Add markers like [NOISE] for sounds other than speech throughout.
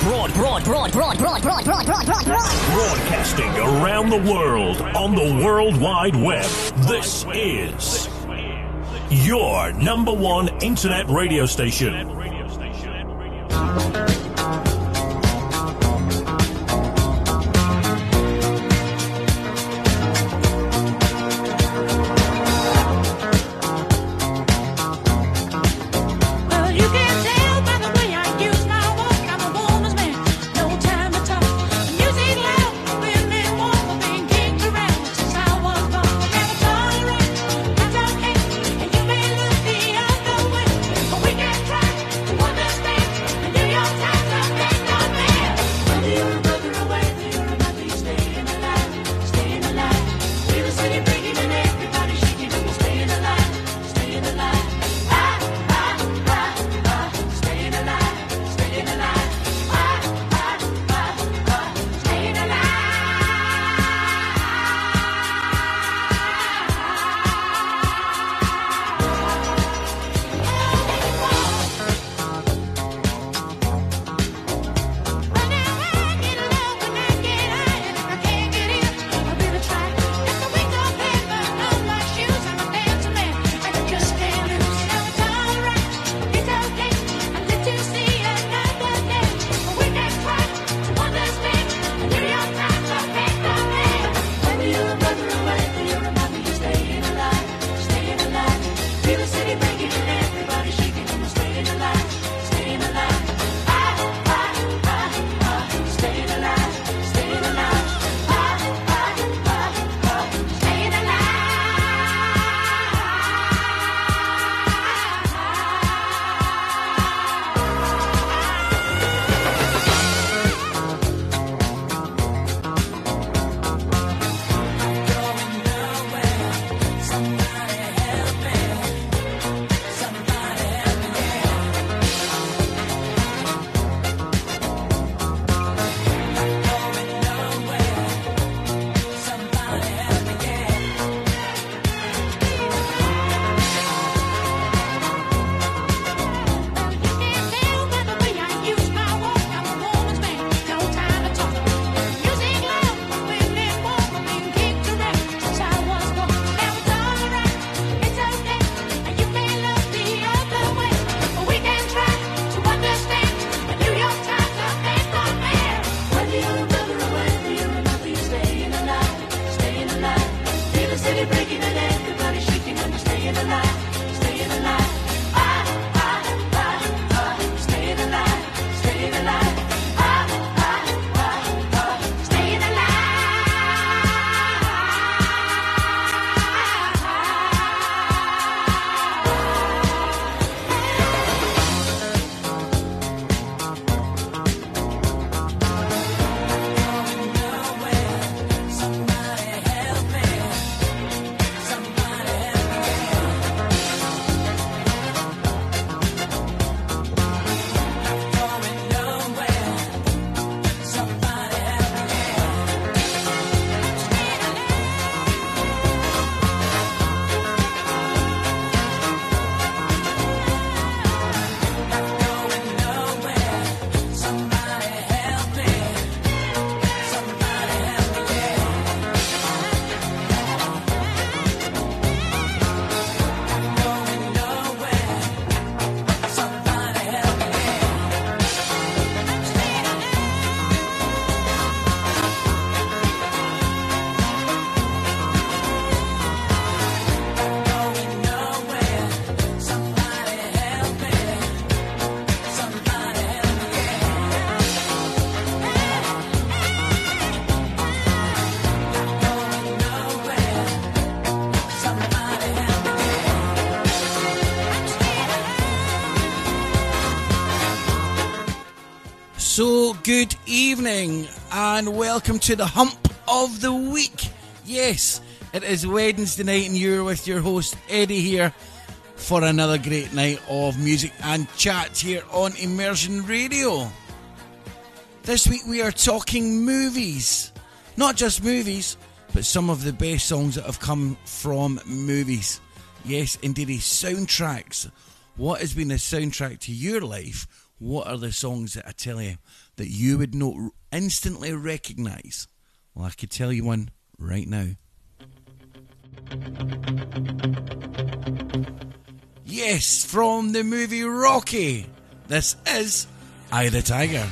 Broad, broad, broad, broad, broad, broad, broad, broad, broad, broad. Broadcasting around the world on the World Wide Web. This is your number one internet radio station. Good evening and welcome to the hump of the week. Yes, it is Wednesday night and you're with your host Eddie here for another great night of music and chat here on Immersion Radio. This week we are talking movies. Not just movies, but some of the best songs that have come from movies. Yes, indeed, soundtracks. What has been the soundtrack to your life? what are the songs that tell you that you would not instantly recognise? Well, I could tell you one right now. Yes, from the movie Rocky. This is Eye the Tiger.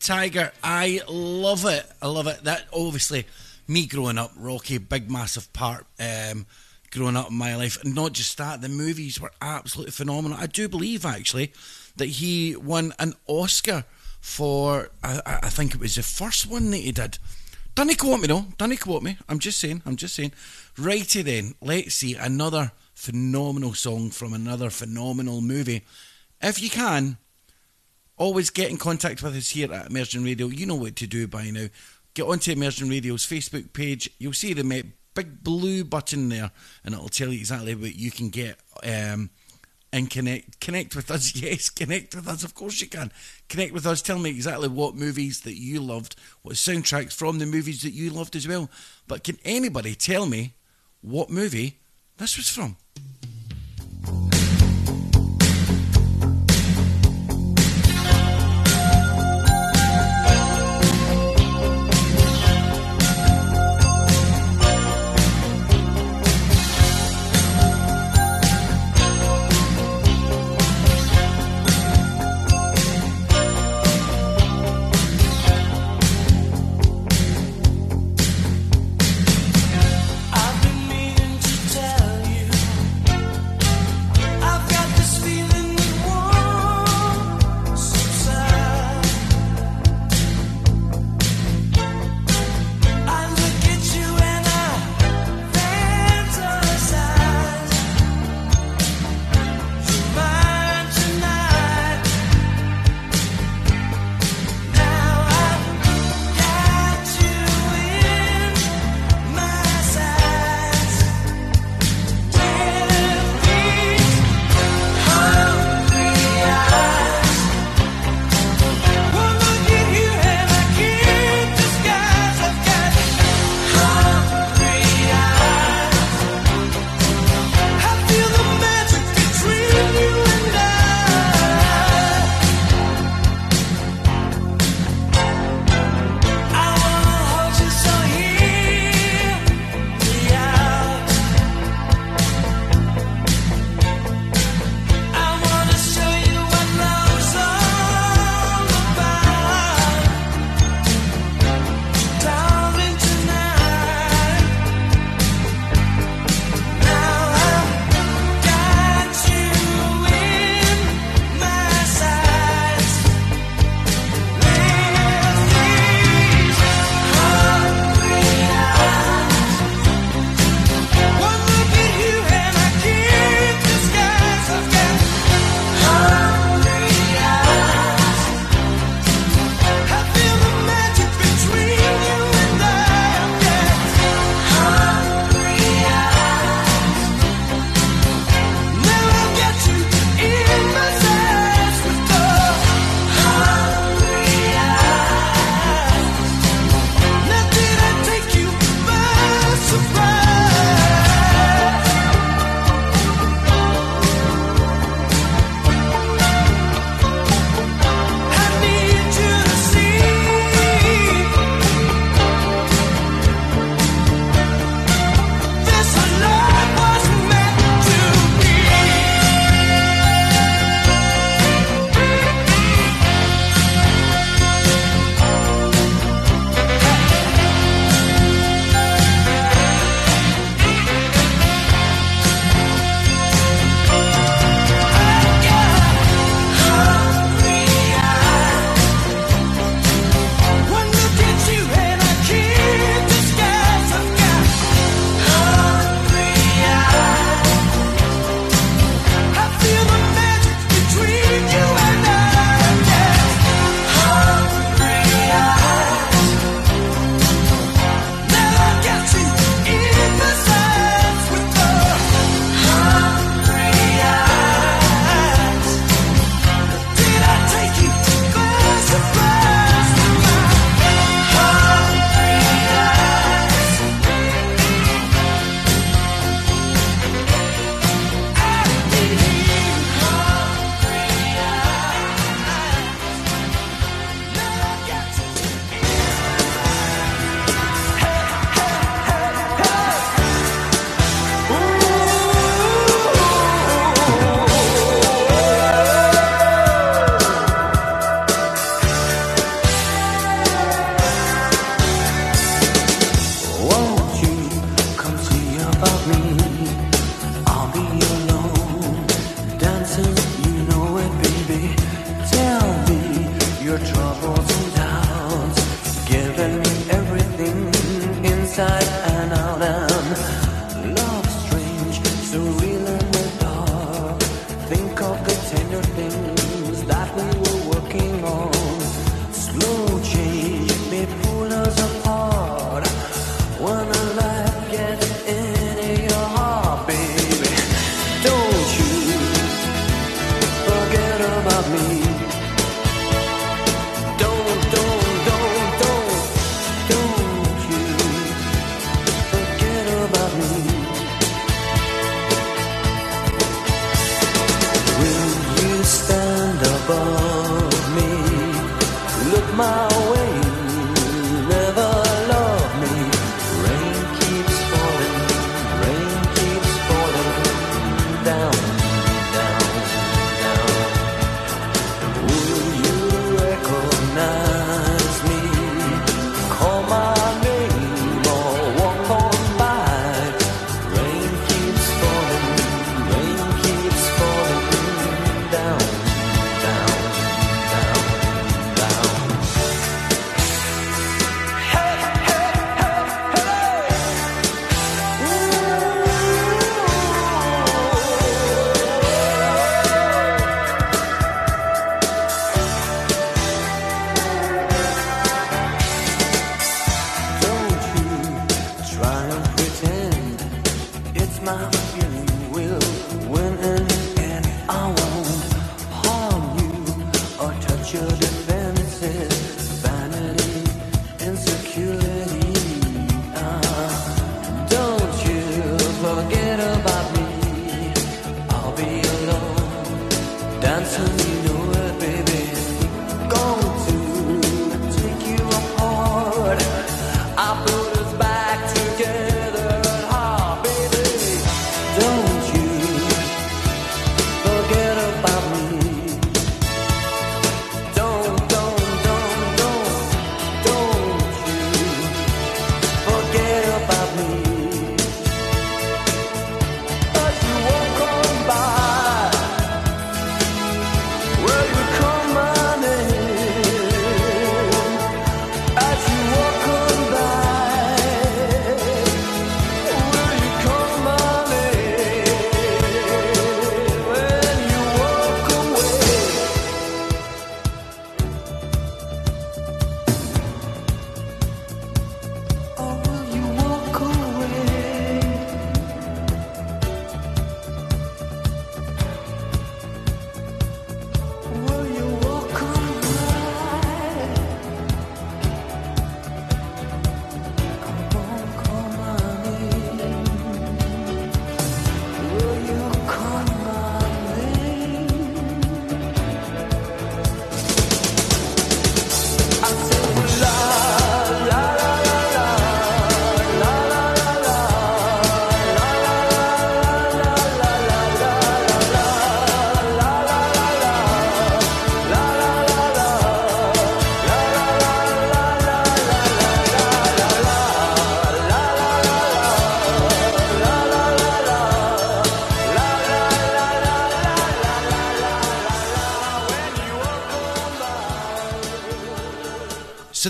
Tiger. I love it. I love it. That obviously, me growing up, Rocky, big massive part um, growing up in my life. And not just that, the movies were absolutely phenomenal. I do believe actually that he won an Oscar for. I, I think it was the first one that he did. Don't quote me though. Don't quote me. I'm just saying. I'm just saying. Righty then. Let's see another phenomenal song from another phenomenal movie. If you can, always get in contact with us here at Immersion Radio. You know what to do by now. Get onto Immersion Radio's Facebook page. You'll see the big blue button there, and it'll tell you exactly what you can get. Um, and connect connect with us. [LAUGHS] Yes, connect with us. Of course you can. Connect with us. Tell me exactly what movies that you loved, what soundtracks from the movies that you loved as well. But can anybody tell me what movie this was from?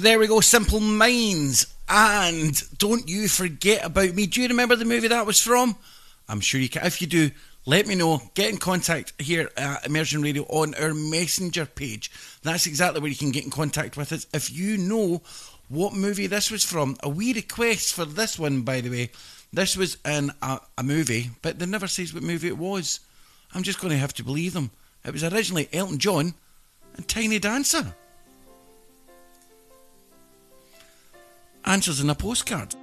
There we go, Simple Minds. And don't you forget about me. Do you remember the movie that was from? I'm sure you can. If you do, let me know. Get in contact here at Immersion Radio on our messenger page. That's exactly where you can get in contact with us. If you know what movie this was from, a wee request for this one, by the way. This was in a, a movie, but they never says what movie it was. I'm just going to have to believe them. It was originally Elton John and Tiny Dancer. Answers in a postcard.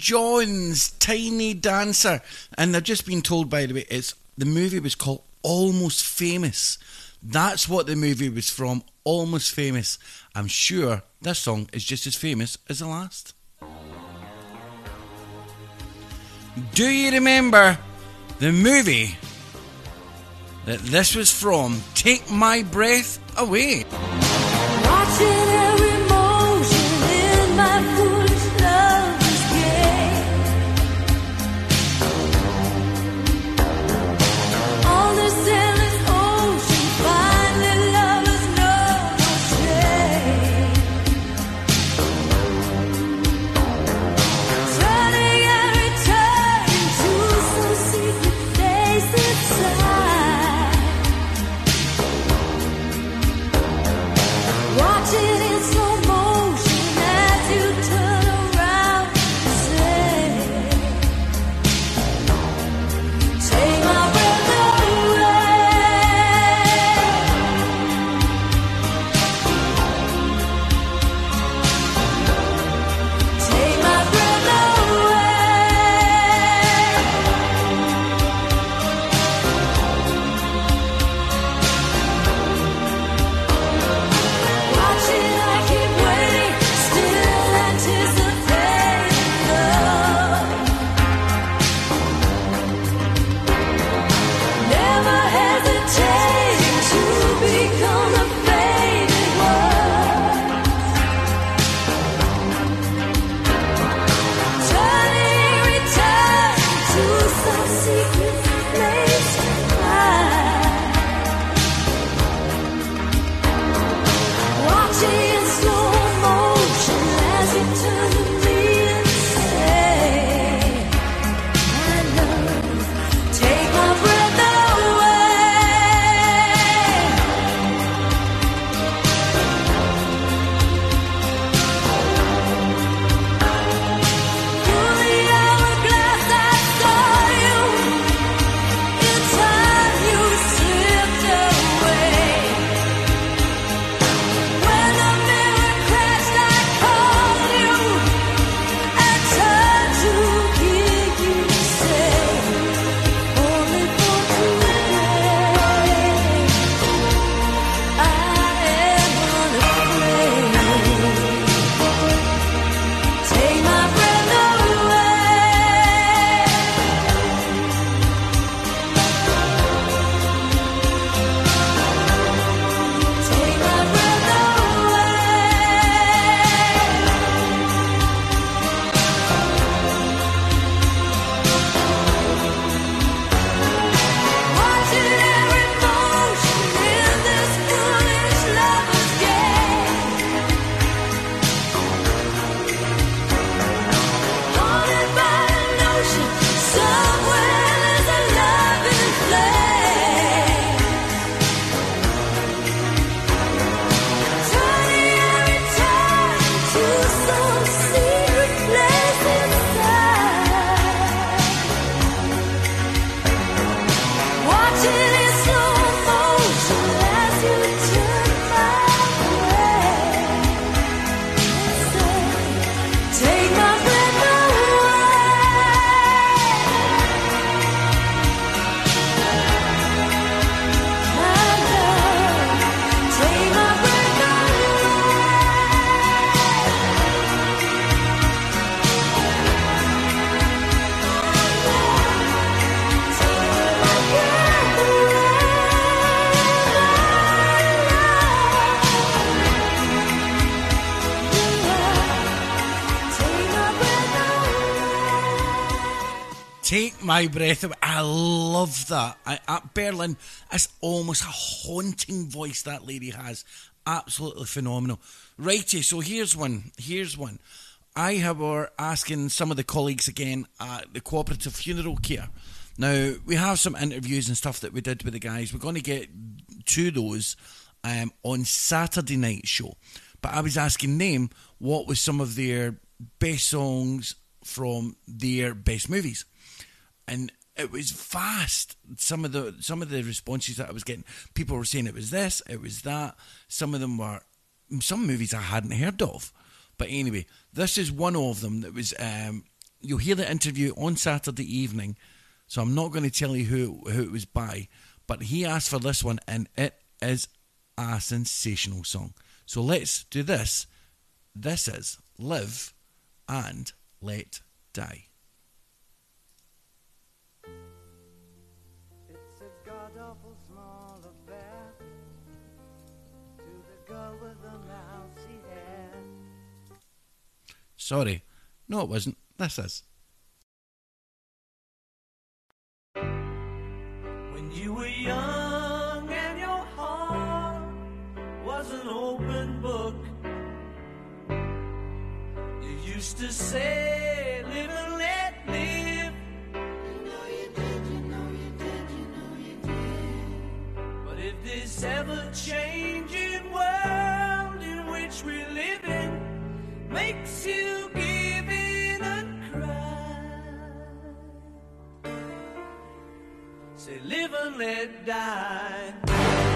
John's Tiny Dancer. And I've just been told, by the way, it's the movie was called Almost Famous. That's what the movie was from. Almost Famous. I'm sure this song is just as famous as the last. Do you remember the movie that this was from? Take My Breath Away. My breath. I love that. I, at Berlin, it's almost a haunting voice that lady has. Absolutely phenomenal. Righty, so here's one. Here's one. I have were asking some of the colleagues again at the cooperative funeral care. Now we have some interviews and stuff that we did with the guys. We're going to get to those um, on Saturday night show. But I was asking them what was some of their best songs from their best movies and it was vast. Some of the some of the responses that I was getting, people were saying it was this, it was that. Some of them were some movies I hadn't heard of, But anyway, this is one of them that was. Um, you'll hear the interview on Saturday evening, so I'm not going to tell you who who it was by. But he asked for this one, and it is a sensational song. So let's do this. This is Live and Let Die. Sorry. No, it wasn't. This is. When you were young and your heart was an open book, you used to say, live and let live. You know you did, you know you did, you know you did. But if this ever changing world in which we live makes you give in and cry, Say live and let die.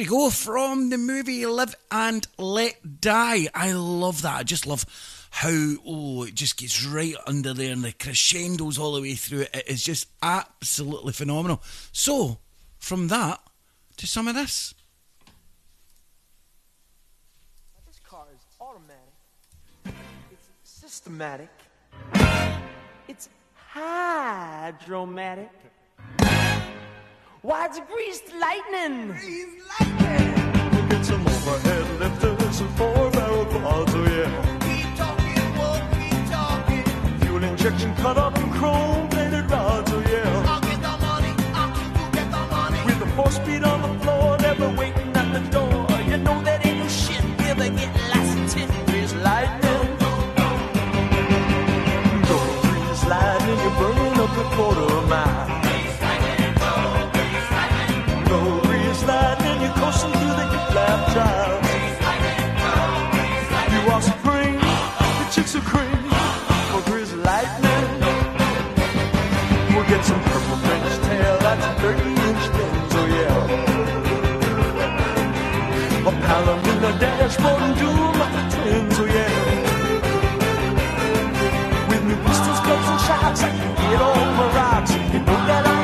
There you go from the movie Live and Let Die. I love that. I just love how oh it just gets right under there and the crescendos all the way through it. It is just absolutely phenomenal. So from that to some of this. This car is automatic. It's systematic. It's hydromatic. Why, it's greased lightning. Get some overhead lifters and four barrel quads, oh yeah. Keep talking, won't keep talking. Fuel injection cut up in chrome plated rods, oh yeah. I'll get the money, I'll keep you get the money. With the four speed on the floor, never waiting at the door. You know that ain't no shit, ever get lots of tin grease lightning. Go grease lightning, you're burning up a quarter mile. Drive. You are supreme, the chicks are cream for grease lightning. We'll get some purple French tail, that's 30 inch fins, oh yeah. A Palomino dashboard and doom, friends, oh yeah. With me pistols, clubs, and shots, I can get all my rocks. You know that I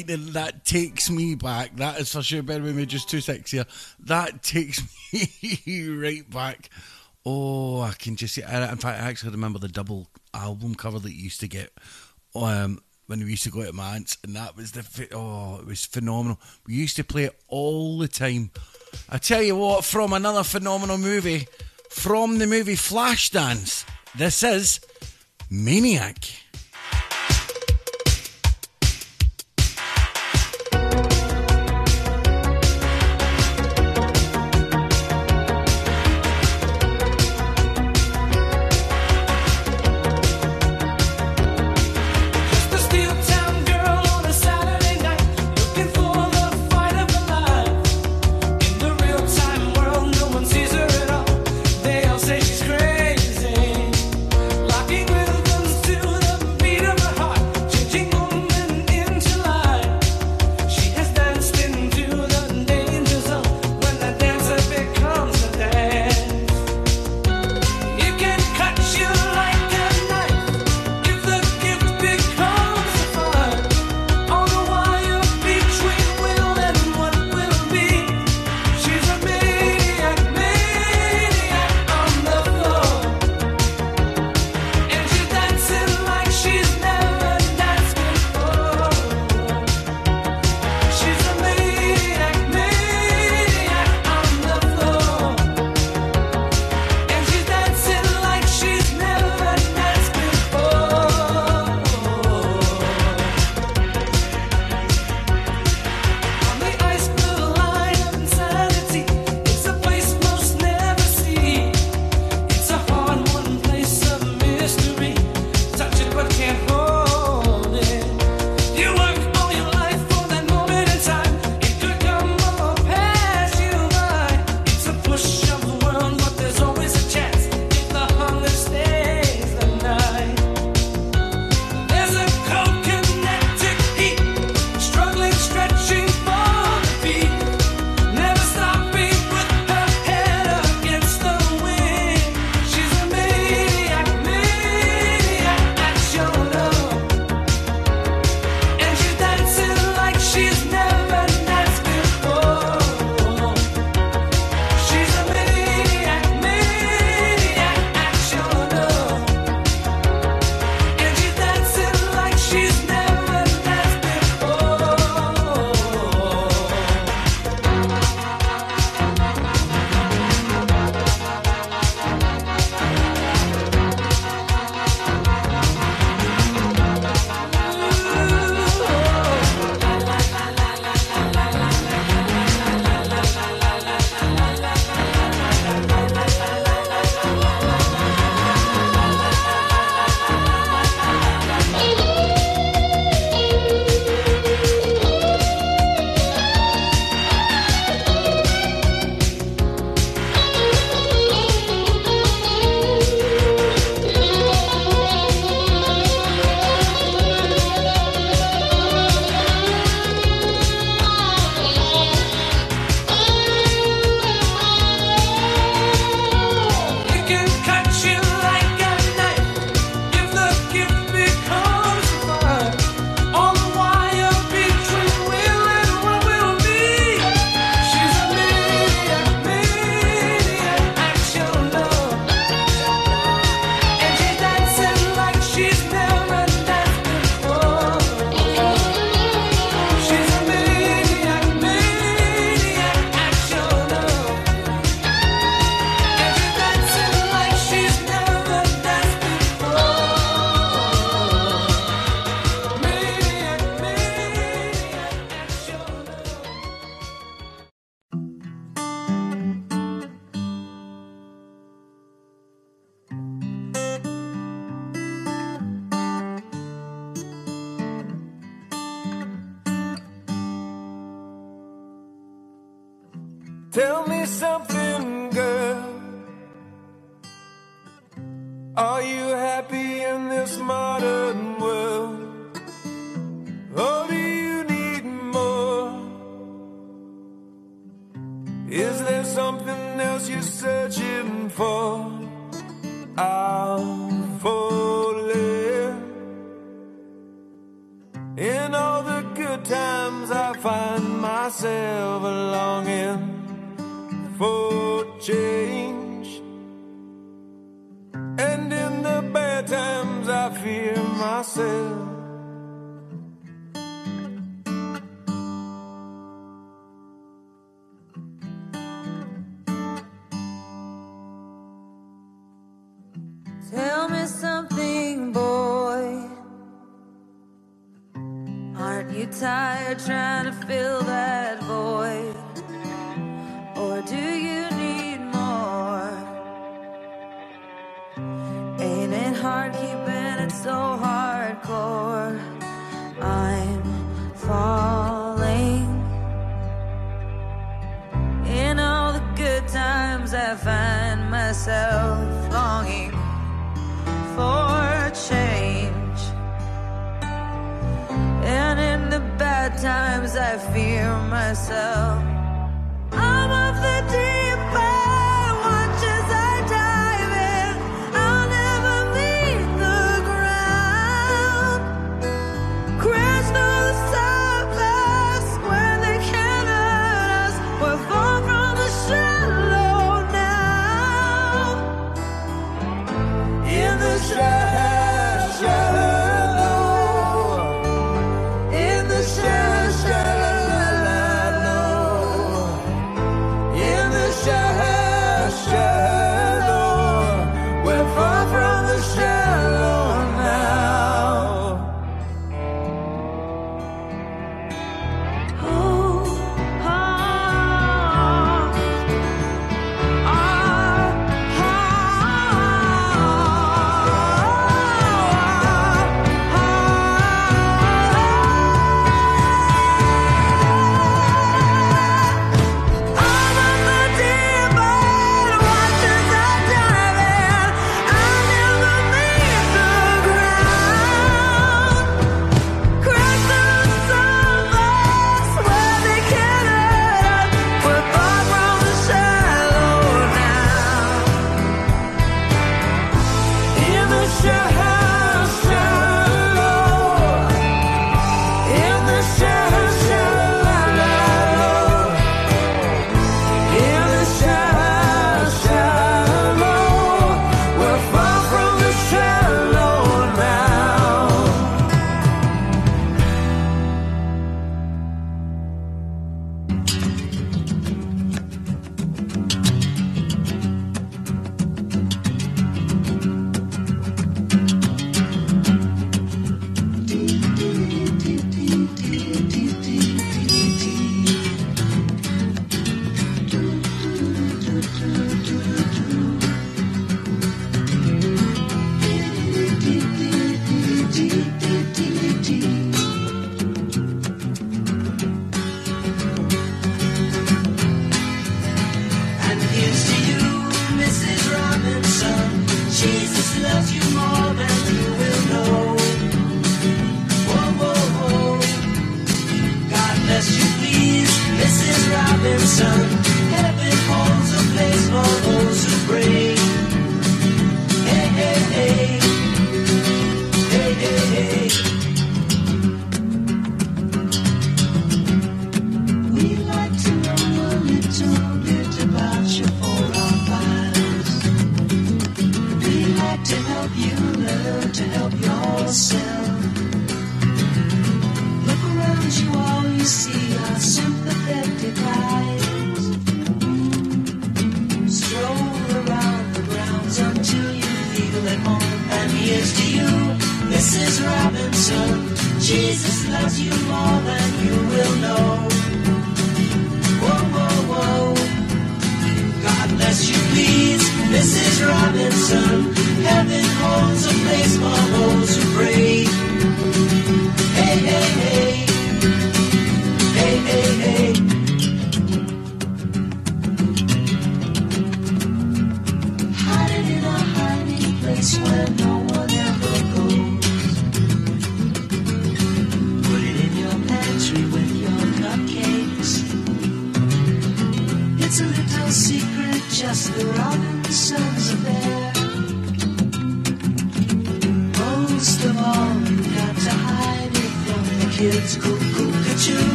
That takes me back. That is for sure. Bear with me just two seconds here. That takes [LAUGHS] me right back. Oh, I can just see. In fact, I actually remember the double album cover that you used to get um, when we used to go to my aunt's, and that was the oh, it was phenomenal. We used to play it all the time. I tell you what, from another phenomenal movie, from the movie Flashdance, this is Maniac.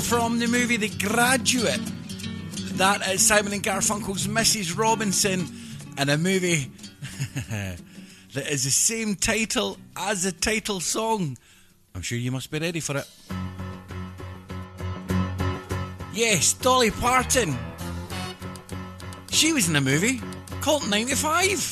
From the movie The Graduate. That is Simon and Garfunkel's Mrs. Robinson, and a movie [LAUGHS] that is the same title as the title song. I'm sure you must be ready for it. Yes, Dolly Parton. She was in a movie called 95.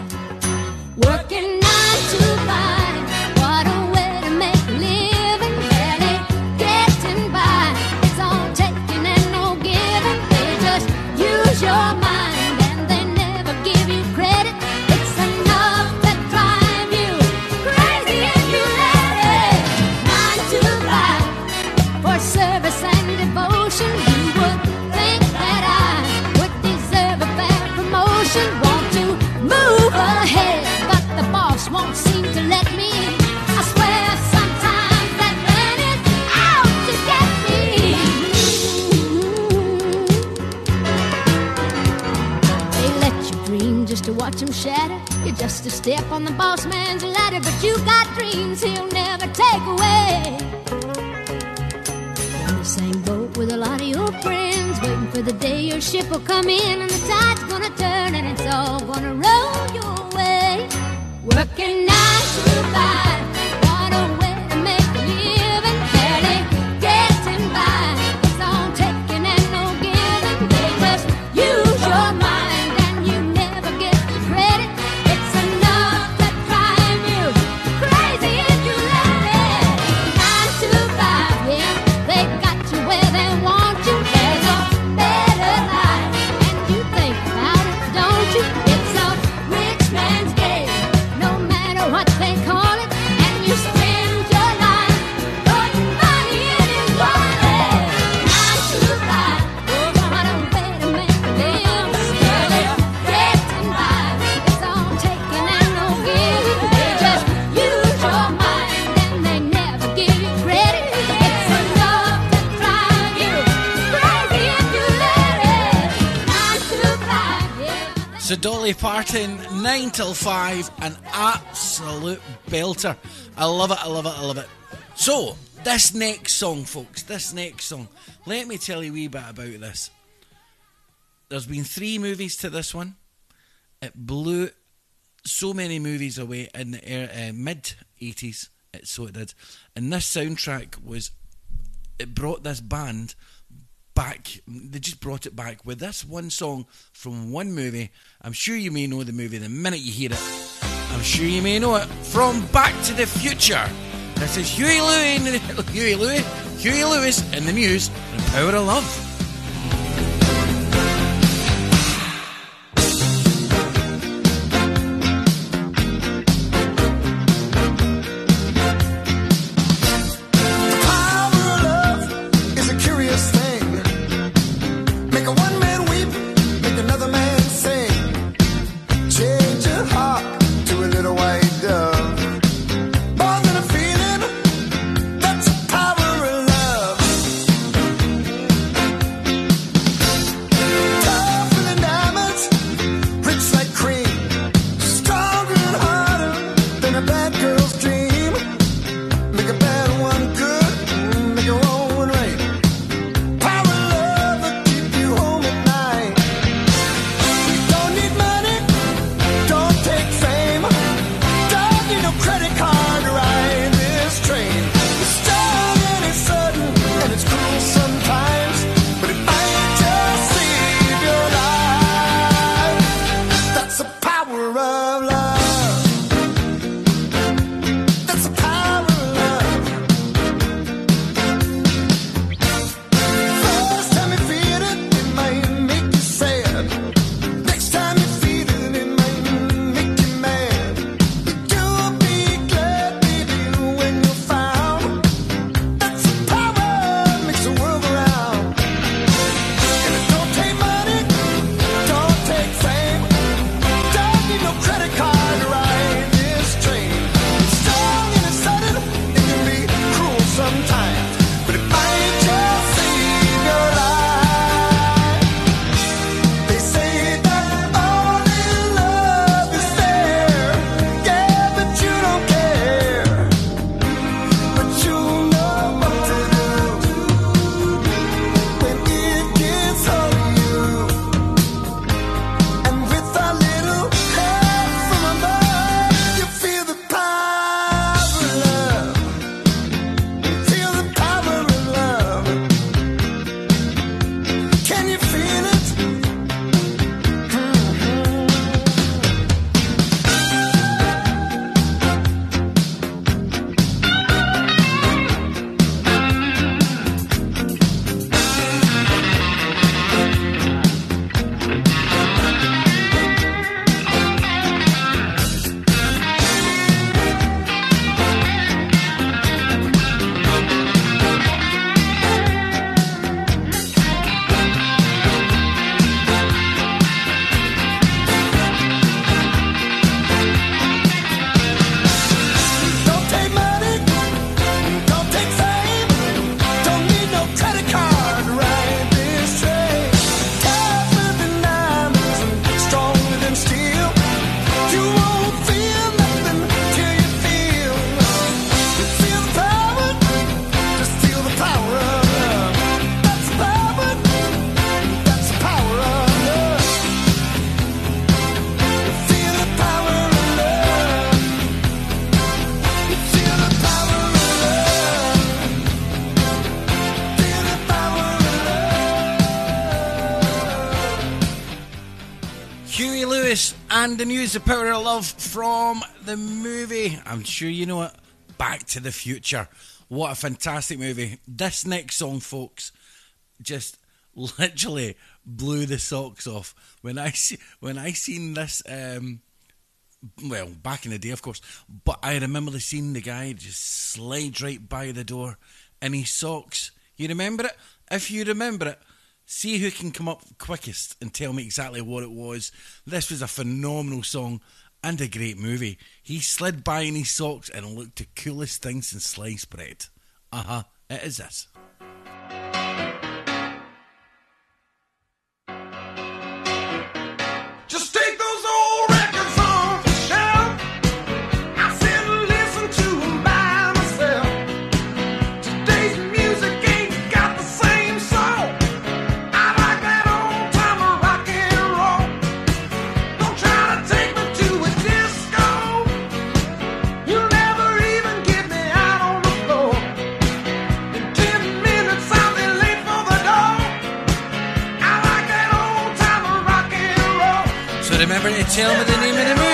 Will come in So Dolly Parton, 9 till 5, an absolute belter. I love it, I love it, I love it. So, this next song, folks, this next song, let me tell you a wee bit about this. There's been three movies to this one. It blew so many movies away in the air, uh, mid 80s, it, so it did. And this soundtrack was, it brought this band back. They just brought it back with this one song from one movie. I'm sure you may know the movie the minute you hear it. I'm sure you may know it from Back to the Future. This is Huey the, Huey [LAUGHS] Louie, Huey Lewis, and the News, and Power of Love. And the news, the power of love from the movie. I'm sure you know it. Back to the Future. What a fantastic movie. This next song, folks, just literally blew the socks off. When I see, when I seen this, um, well, back in the day, of course, but I remember seeing the guy just slide right by the door in his socks. You remember it? If you remember it, see who can come up quickest and tell me exactly what it was. This was a phenomenal song and a great movie. He slid by in his socks and looked the coolest thing since sliced bread. Uh huh, it is this. Remember tell me the name of the movie.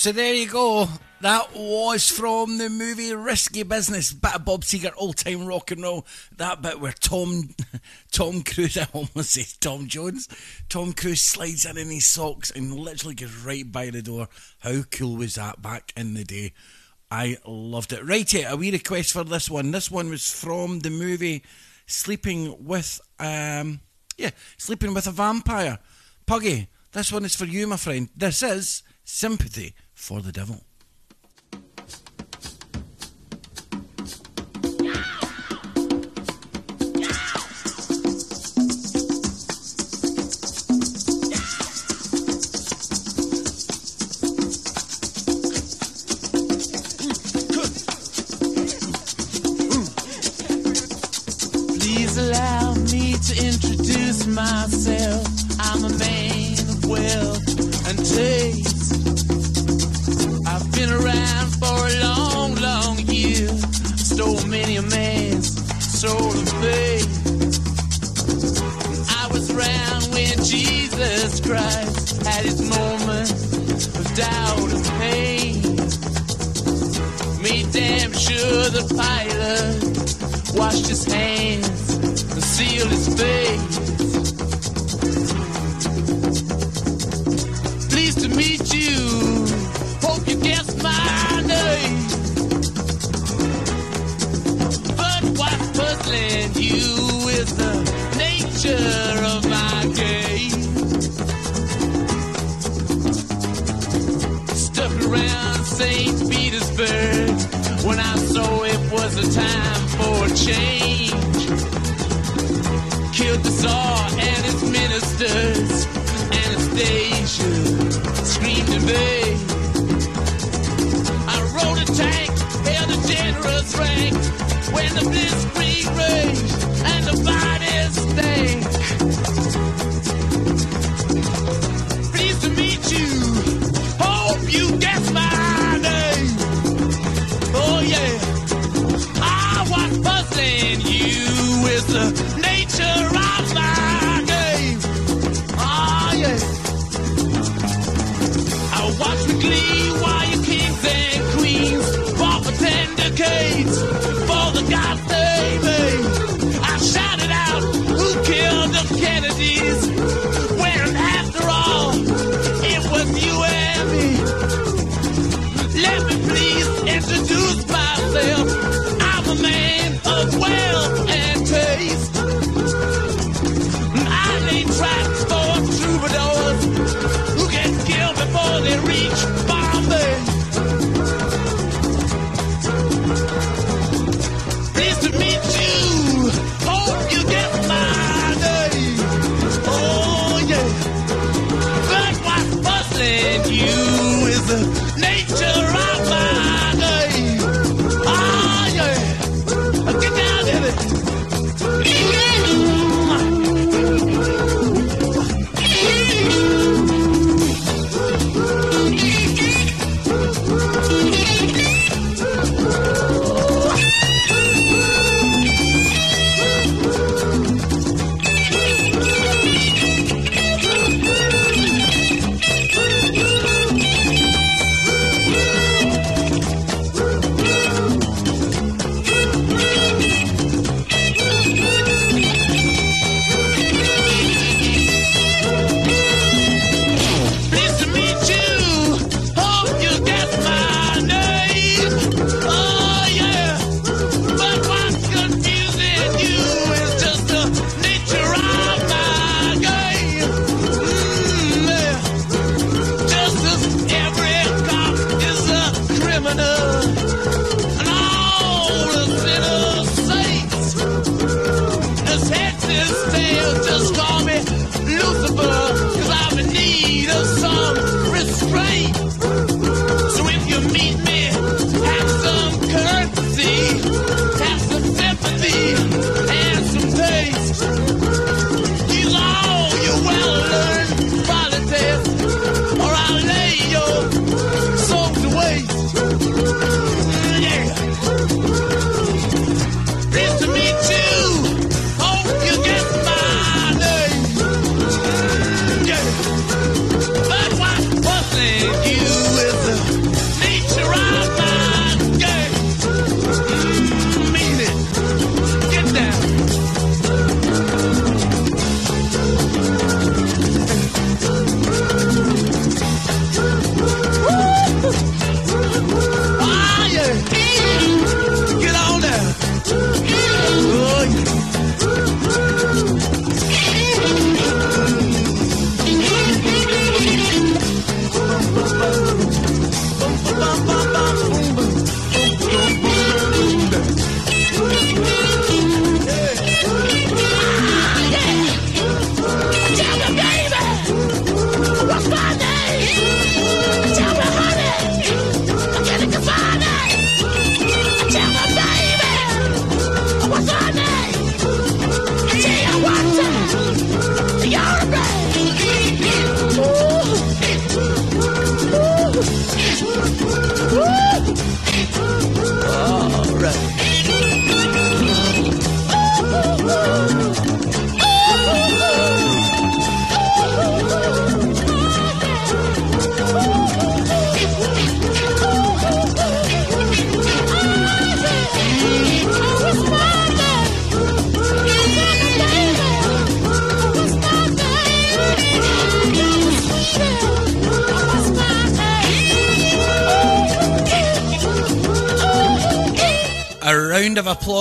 So there you go. That was from the movie Risky Business. Bit of Bob Seger, all time rock and roll. That bit where Tom [LAUGHS] Tom Cruise, [LAUGHS] I almost say Tom Jones, Tom Cruise slides in in his socks and literally gets right by the door. How cool was that back in the day? I loved it. Righty, a wee request for this one. This one was from the movie Sleeping with um yeah, Sleeping with a Vampire. Puggy, this one is for you, my friend. This is Sympathy for the Devil.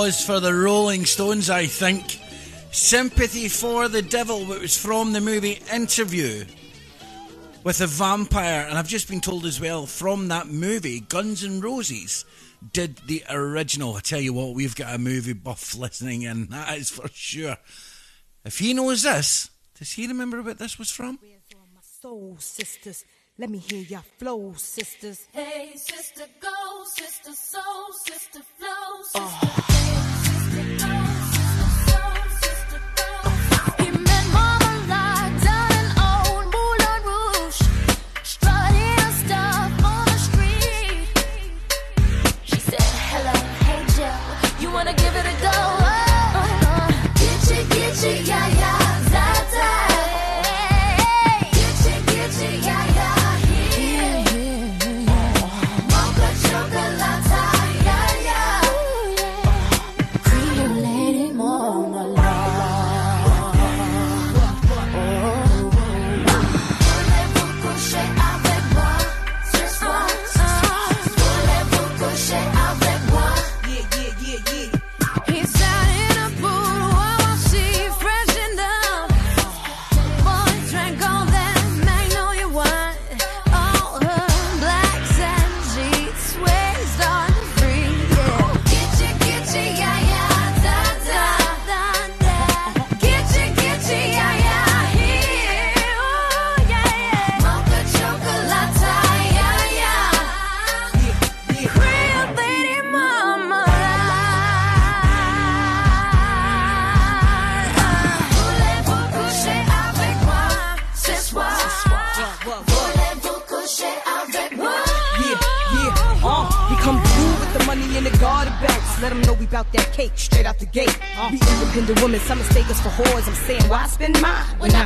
Applause for the Rolling Stones, I think. Sympathy for the Devil, which was from the movie Interview with a Vampire. And I've just been told as well from that movie, Guns N' Roses did the original. I tell you what, we've got a movie buff listening in, [LAUGHS] that is for sure. If he knows this, does he remember what this was from? Soul sisters, let me hear your flow, sisters.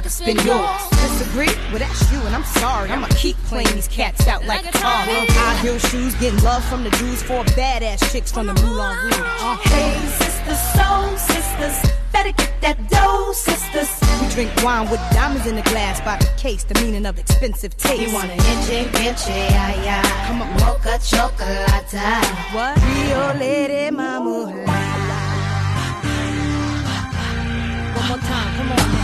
Can spend yours? Disagree? Well, that's you, and I'm sorry. I'ma keep playing these cats out like a tar. High heel shoes, getting love from the Jews, four badass chicks from the Moulin Rouge. Uh, Hey, sisters, soul sisters, better get that dough, sisters. we drink wine with diamonds in the glass by the case, the meaning of expensive taste. You want an inche, inche, yeah, yeah. Come on, Mocha chocolate. What? Rio Lady Mama. One more time, come on.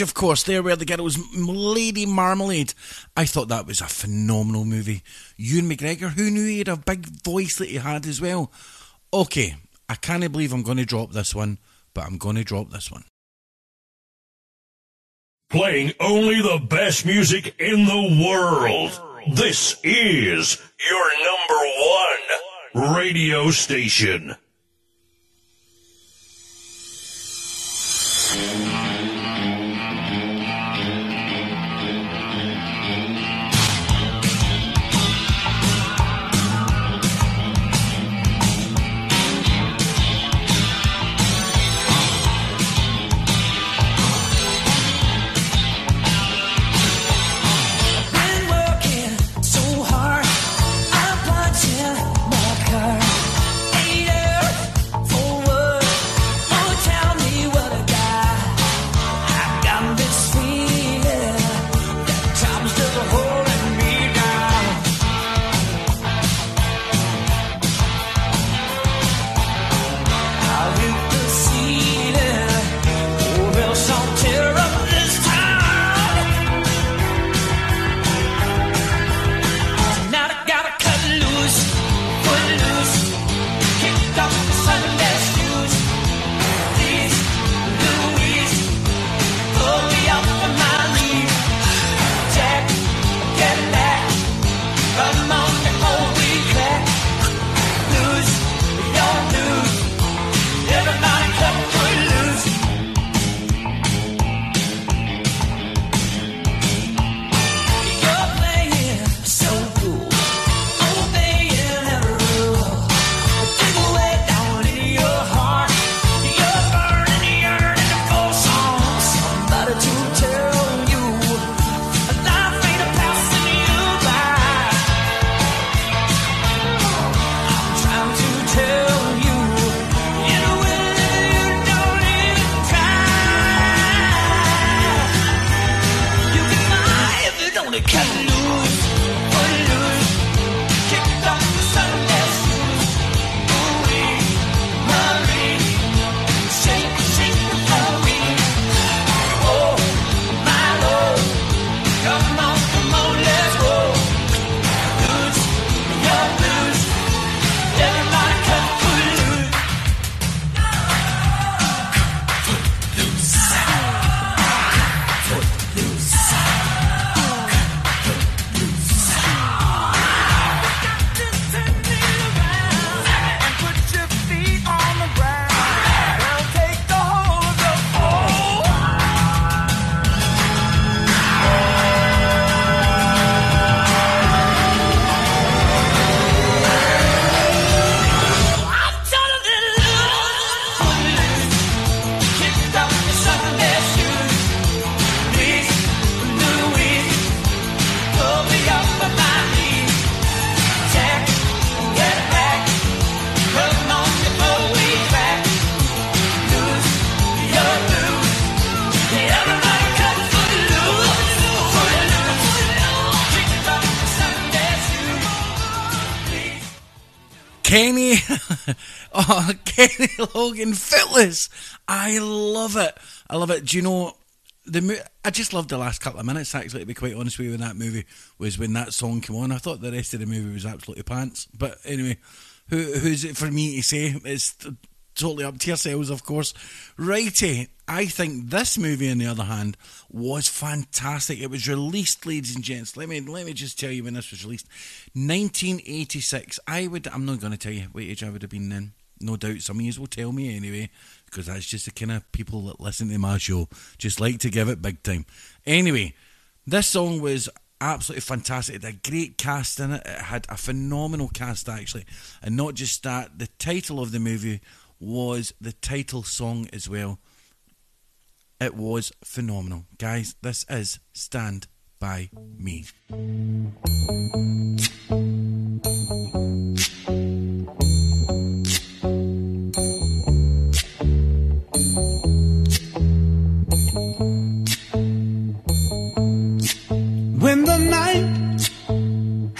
Of course, there where the girl was Lady Marmalade. I thought that was a phenomenal movie. Ewan McGregor, who knew he had a big voice that he had as well? Okay, I can't believe I'm going to drop this one, but I'm going to drop this one. Playing only the best music in the world. This is your number one radio station. Loggins, Footloose. I love it. I love it. Do you know the? Mo- I just loved the last couple of minutes. Actually, to be quite honest with you, in that movie was when that song came on. I thought the rest of the movie was absolutely pants. But anyway, who who's it for me to say? It's totally up to yourselves, of course. Righty. I think this movie, on the other hand, was fantastic. It was released, ladies and gents. Let me let me just tell you when this was released, 1986. I would. I'm not going to tell you what age I would have been then. No doubt, some of you will tell me anyway, because that's just the kind of people that listen to my show. Just like to give it big time. Anyway, this song was absolutely fantastic. It had a great cast in it. It had a phenomenal cast actually, and not just that. The title of the movie was the title song as well. It was phenomenal. Guys, this is Stand By Me.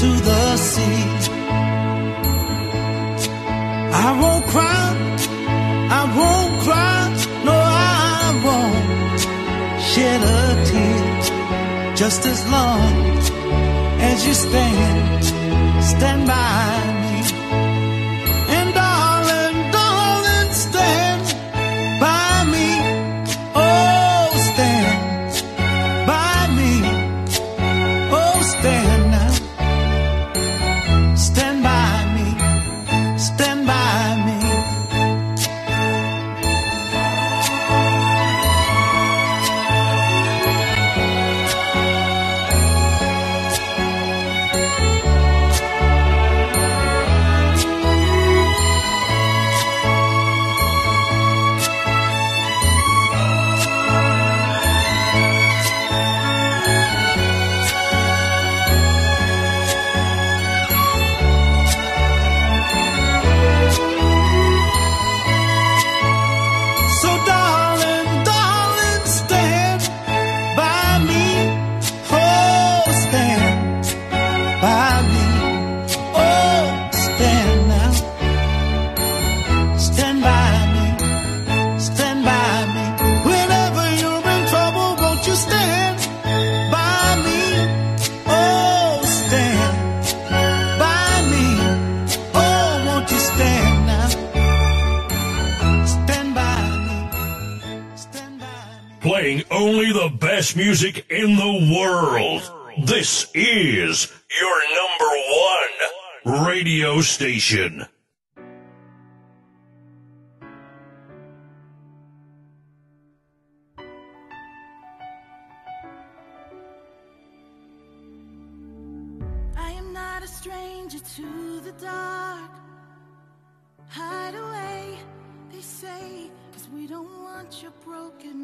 To the sea. I won't cry, I won't cry, no, I won't shed a tear, just as long as you stand, stand by music in the world. This is your number one radio station. I am not a stranger to the dark. Hide away, they say, cause we don't want your broken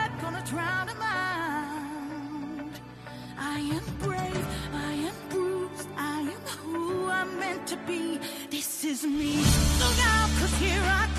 drown them out. I am brave, I am bruised, I am who I'm meant to be. This is me. Look out, cause here I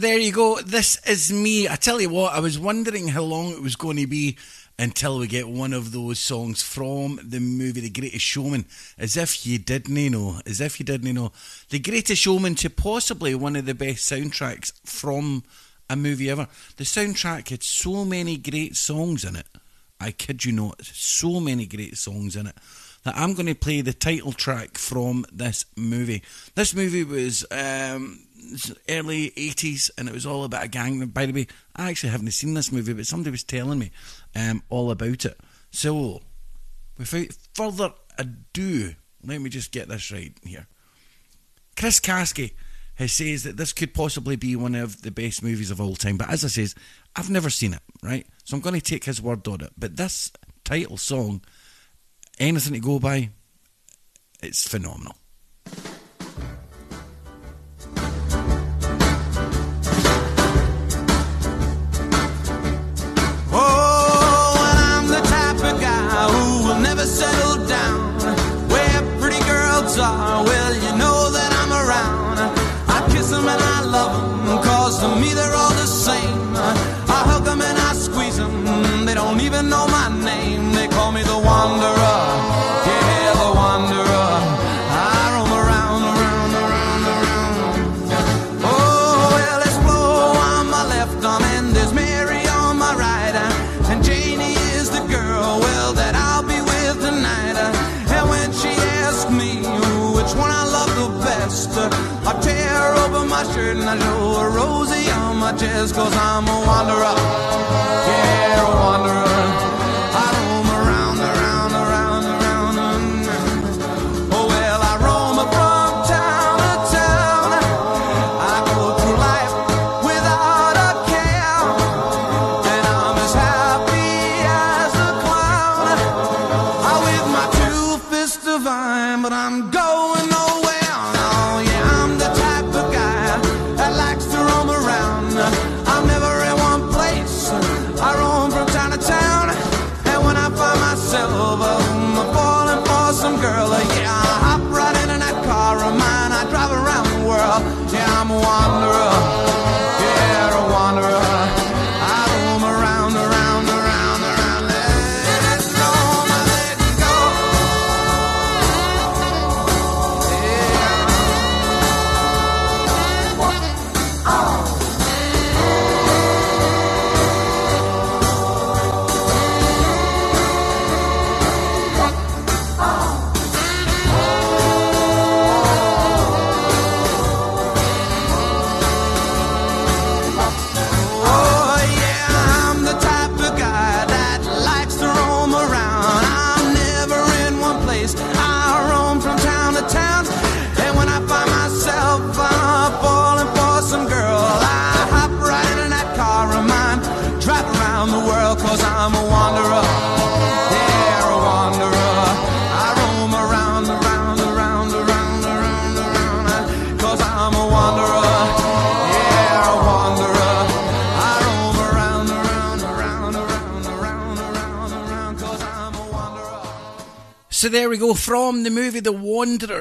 there you go. This is me. I tell you what, I was wondering how long it was going to be until we get one of those songs from the movie The Greatest Showman. As if you didn't know. As if you didn't know. The Greatest Showman to possibly one of the best soundtracks from a movie ever. The soundtrack had so many great songs in it. I kid you not, so many great songs in it. That I'm going to play the title track from this movie. This movie was um, early 80s and it was all about a gang. By the way, I actually haven't seen this movie, but somebody was telling me um, all about it. So, without further ado, let me just get this right here. Chris Kasky has says that this could possibly be one of the best movies of all time. But as I says, I've never seen it, right? So I'm going to take his word on it. But this title song, anything to go by, it's phenomenal. Are, well, you know that I'm around. I kiss them and I love them, cause to me they're all the same. I hug them and I squeeze them, they don't even know my name. They call me the Wanderer, cause I'm a wanderer.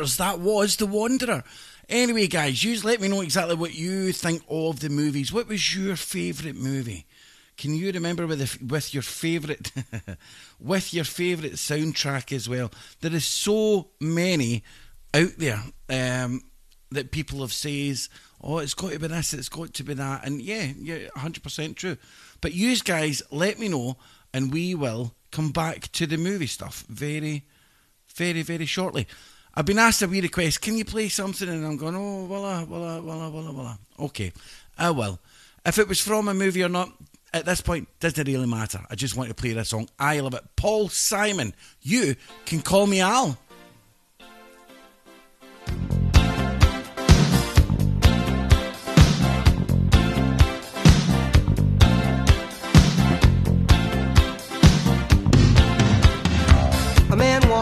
Wanderers. That was The Wanderer. Anyway, guys, you let me know exactly what you think of the movies. What was your favourite movie? Can you remember with the, with your favourite [LAUGHS] with your favourite soundtrack as well? There is so many out there um, that people have says, "Oh, it's got to be this, it's got to be that," and yeah, yeah, hundred percent true. But you guys, let me know, and we will come back to the movie stuff very, very, very shortly. I've been asked a wee request. Can you play something? And I'm going, oh, well, uh, well, uh, well, uh, well, well. uh." Okay, I will. If it was from a movie or not, at this point, doesn't really matter. I just want to play this song. I love it. Paul Simon, you can call me Al.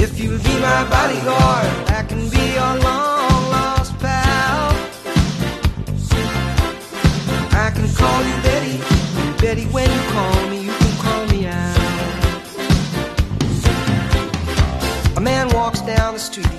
If you'll be my bodyguard, I can be your long lost pal. I can call you Betty, Betty, when you call me, you can call me Al. A man walks down the street,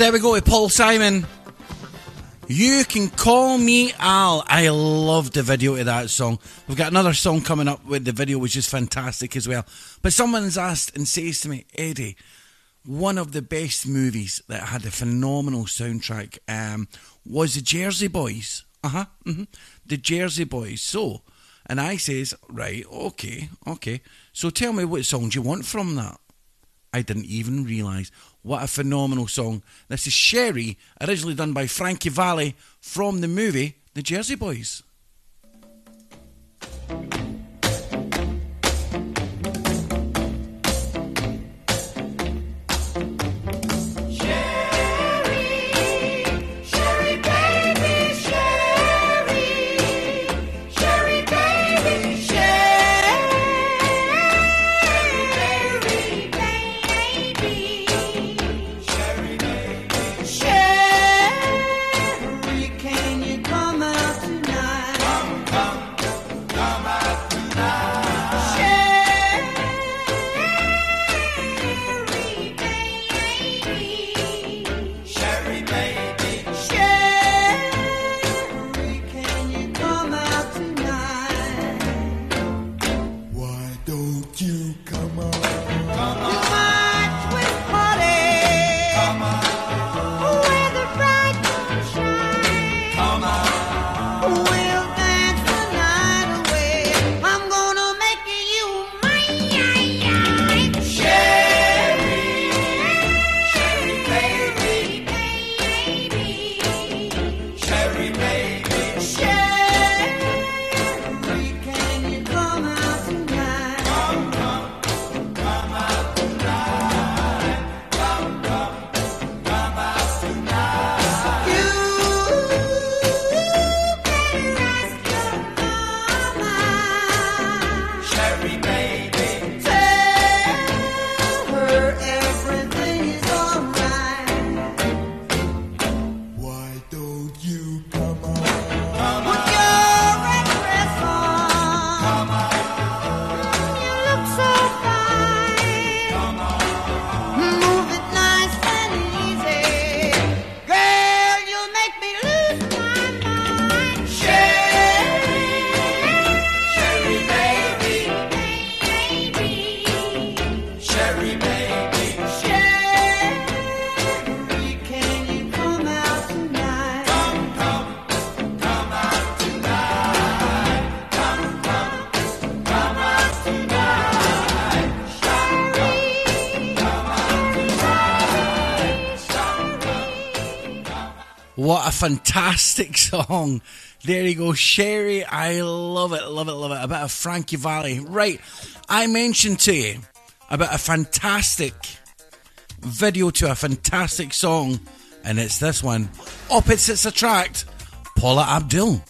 There we go with Paul Simon. You can call me Al. I love the video to that song. We've got another song coming up with the video, which is fantastic as well. But someone's asked and says to me, Eddie, one of the best movies that had a phenomenal soundtrack um, was The Jersey Boys. Uh huh. Mm-hmm. The Jersey Boys. So, and I says, right, okay, okay. So tell me what song do you want from that? I didn't even realise. What a phenomenal song. This is Sherry, originally done by Frankie Valli from the movie The Jersey Boys. fantastic [LAUGHS] song. There you go, Sherry. I love it, love it, love it. A bit of Frankie Valli. Right, I mentioned to you about a fantastic video to a fantastic song, and it's this one Opposites Attract, Paula Abdul.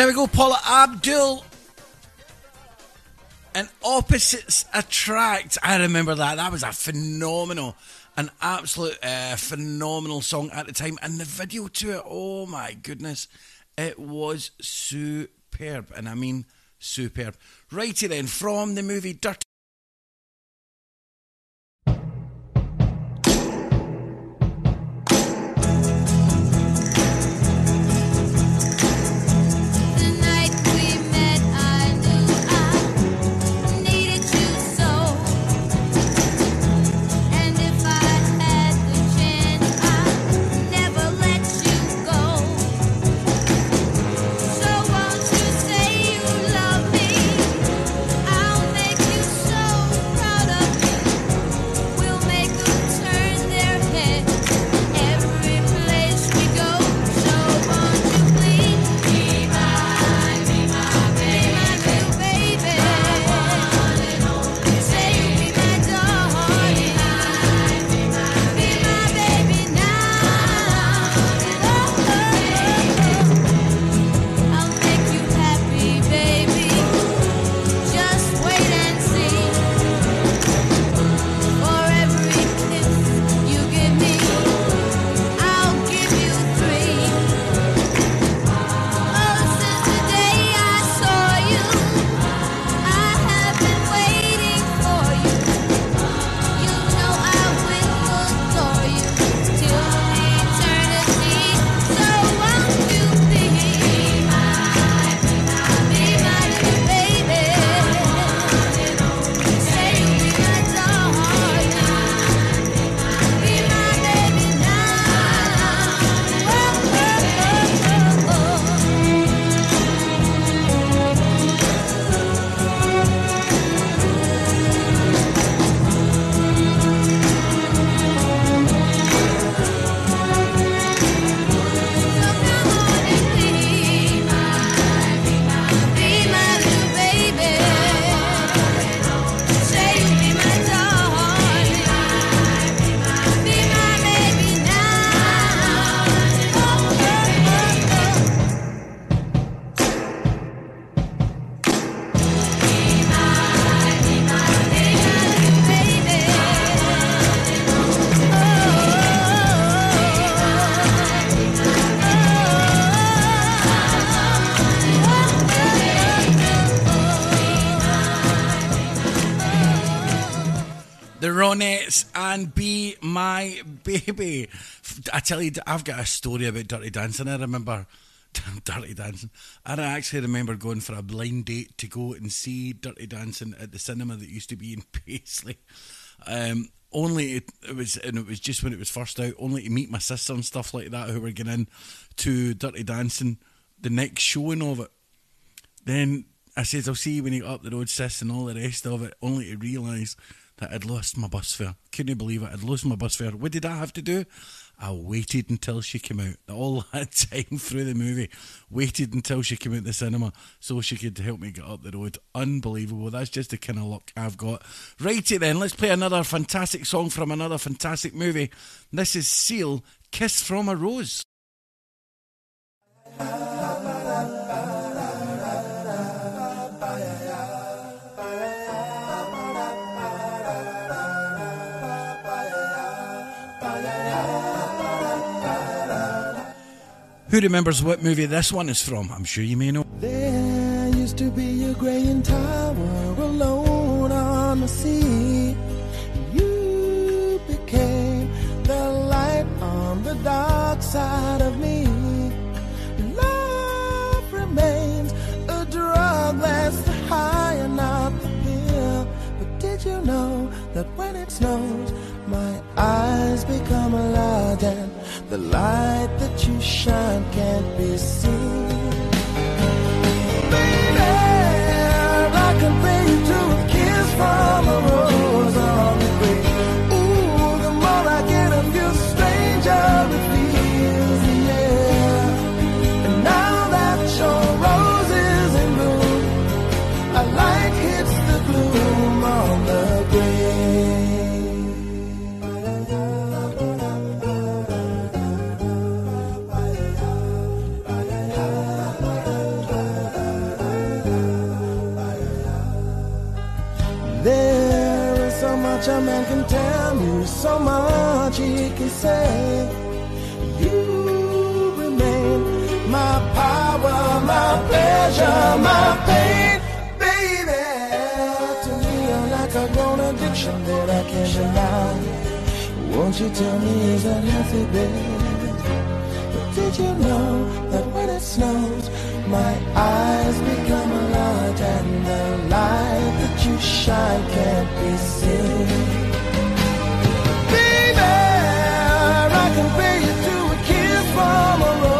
There we go, Paula Abdul. And opposites attract. I remember that. That was a phenomenal, an absolute uh, phenomenal song at the time. And the video to it, oh my goodness, it was superb. And I mean superb. Righty then, from the movie Dirty. And Be My Baby. I tell you, I've got a story about Dirty Dancing. I remember [LAUGHS] Dirty Dancing. And I actually remember going for a blind date to go and see Dirty Dancing at the cinema that used to be in [LAUGHS] Paisley. Um, only it, it was, and it was just when it was first out, only to meet my sister and stuff like that who were getting in to Dirty Dancing, the next showing of it. Then I says, I'll see you when you get up the road, sis, and all the rest of it, only to realise that I'd lost my bus fare. Couldn't you believe it. I'd lost my bus fare. What did I have to do? I waited until she came out. [LAUGHS] All that time through the movie. Waited until she came out the cinema so she could help me get up the road. Unbelievable. That's just the kind of luck I've got. Righty eh, then, let's play another fantastic song from another fantastic movie. This is Seal, Kiss from a Rose. Who remembers what movie this one is from? I'm sure you may know. There used to be a graying tower alone on the sea. You became the light on the dark side of me. Love remains a drug that's high not the pill. But did you know that when it snows, my eyes become large and The light that you shine can't be seen. Baby, I compare you to a kiss from a rose can tell you, so much he can say. You remain my power, my pleasure, my pain, baby. To me, you're like a grown addiction that I can't deny. Won't you tell me is that healthy, baby? But did you know that when it snows, my eyes become a lot and the light that you shine can't be seen? I compare you to a kiss from a rose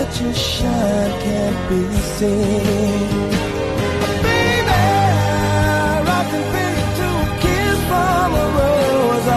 that you shine can't be seen? Baby, I can feel you to a kiss from a rose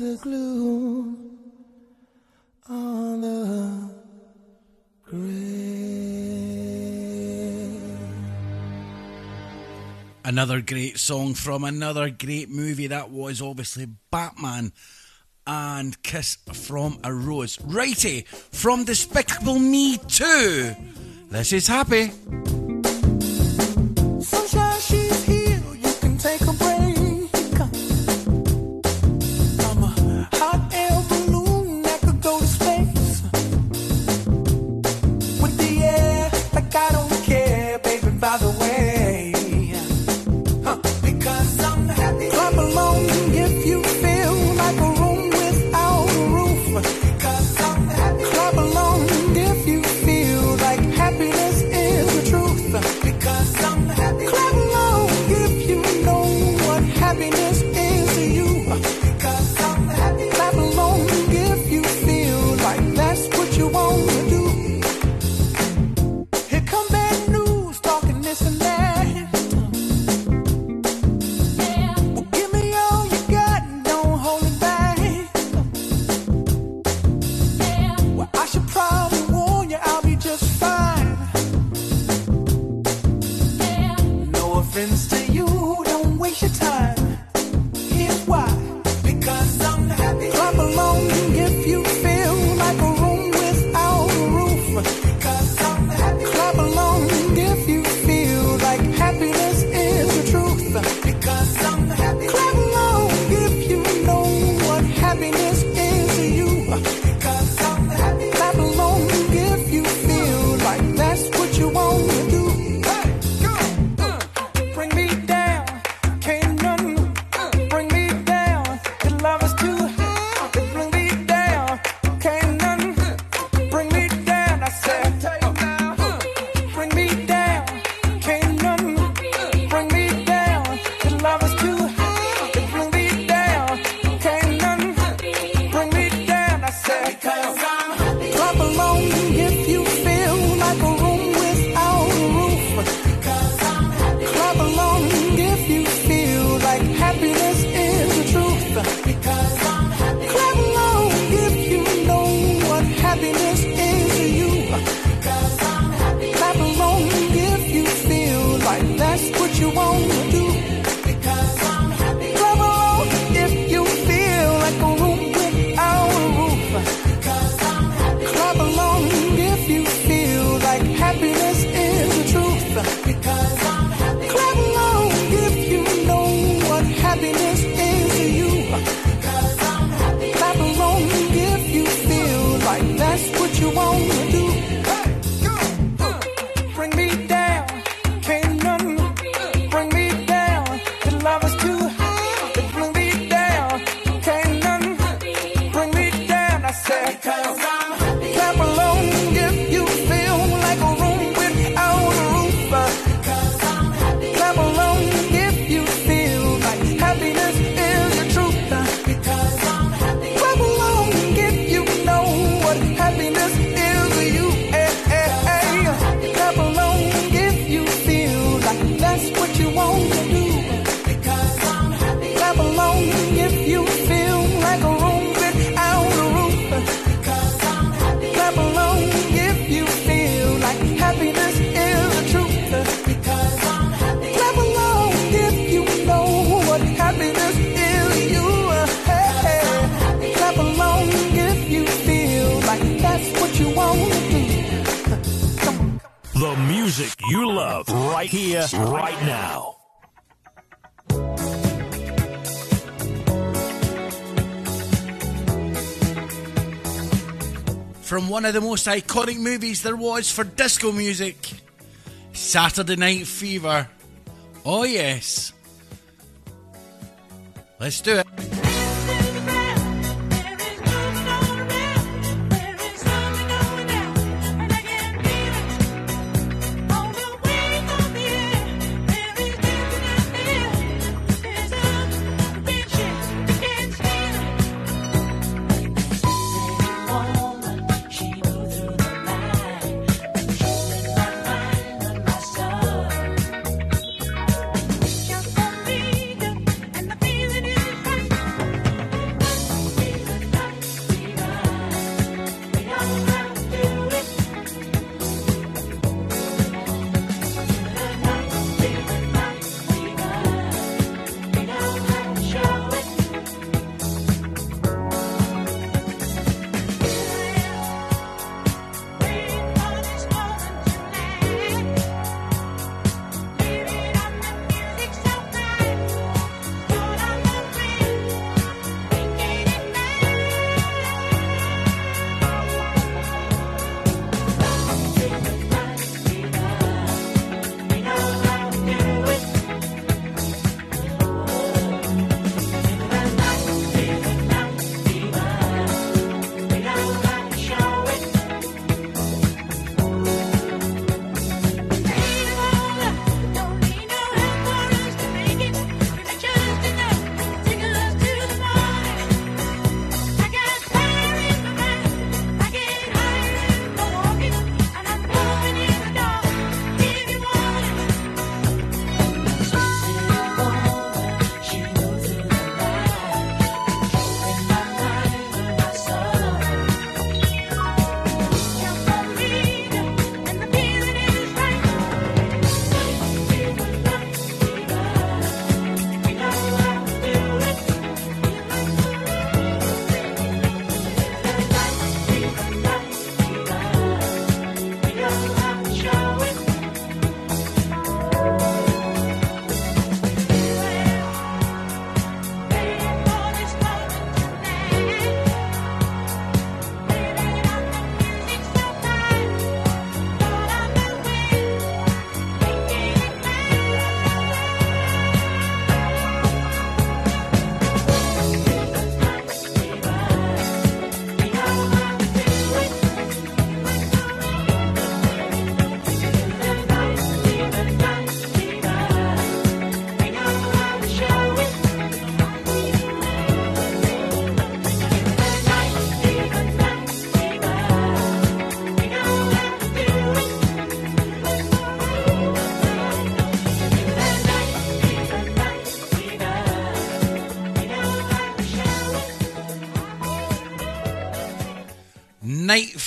the gloom on the grave. Another great song from another great movie. That was obviously Batman and Kiss from a Rose. Righty, from Despicable Me 2. This is Happy. One of the most iconic movies there was for disco music Saturday Night Fever. Oh, yes. Let's do it.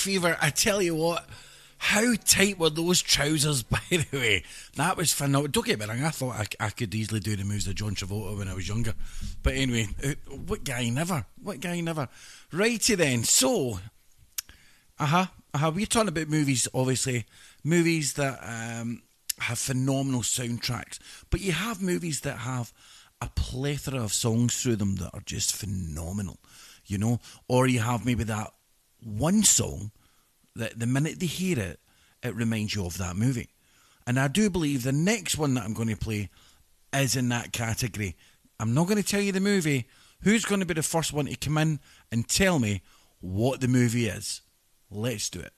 Fever, I tell you what, how tight were those trousers, [LAUGHS] by the way? That was phenomenal. Don't get me wrong, I thought I, I could easily do the moves of John Travolta when I was younger. But anyway, uh, what guy never? What guy never? Righty then, so, uh huh, uh huh, we're talking about movies, obviously, movies that um, have phenomenal soundtracks, but you have movies that have a plethora of songs through them that are just phenomenal, you know, or you have maybe that one song that the minute they hear it, it reminds you of that movie. And I do believe the next one that I'm going to play is in that category. I'm not going to tell you the movie. Who's going to be the first one to come in and tell me what the movie is? Let's do it.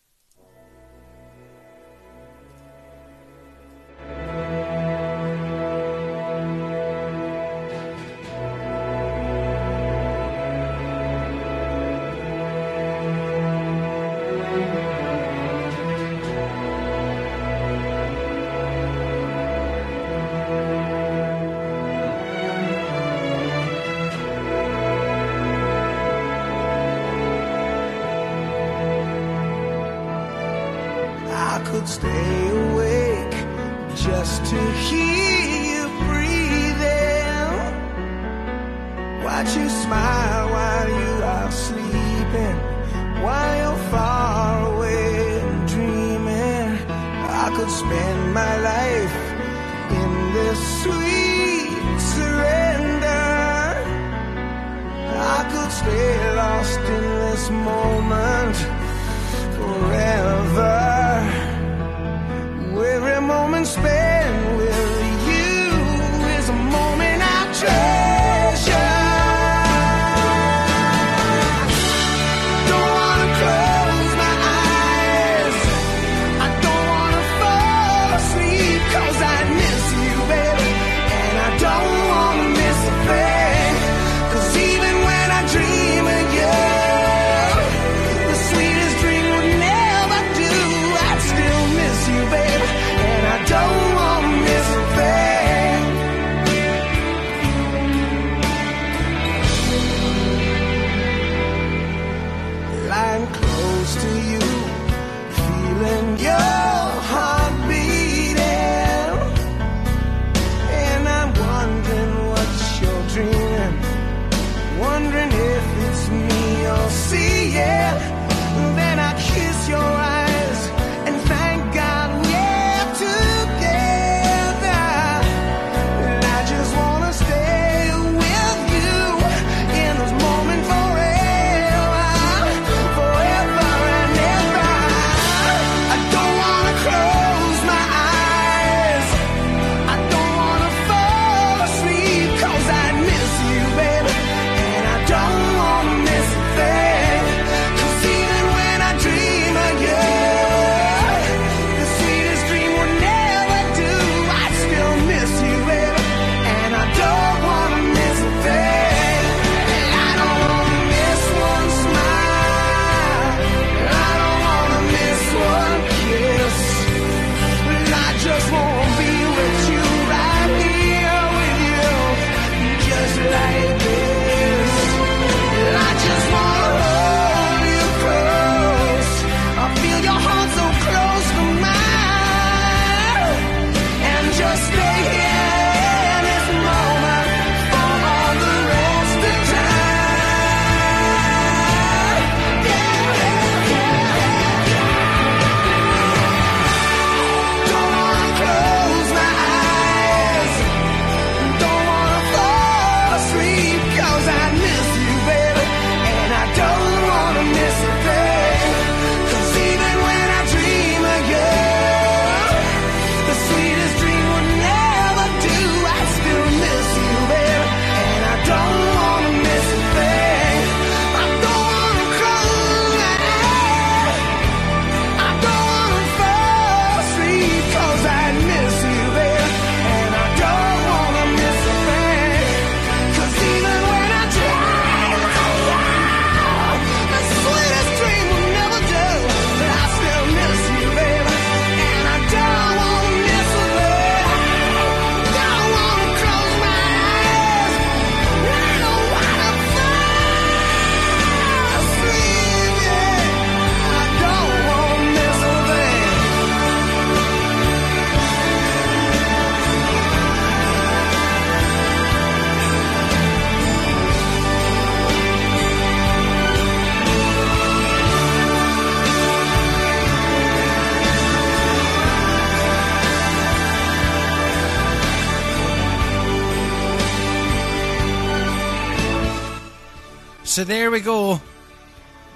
So there we go.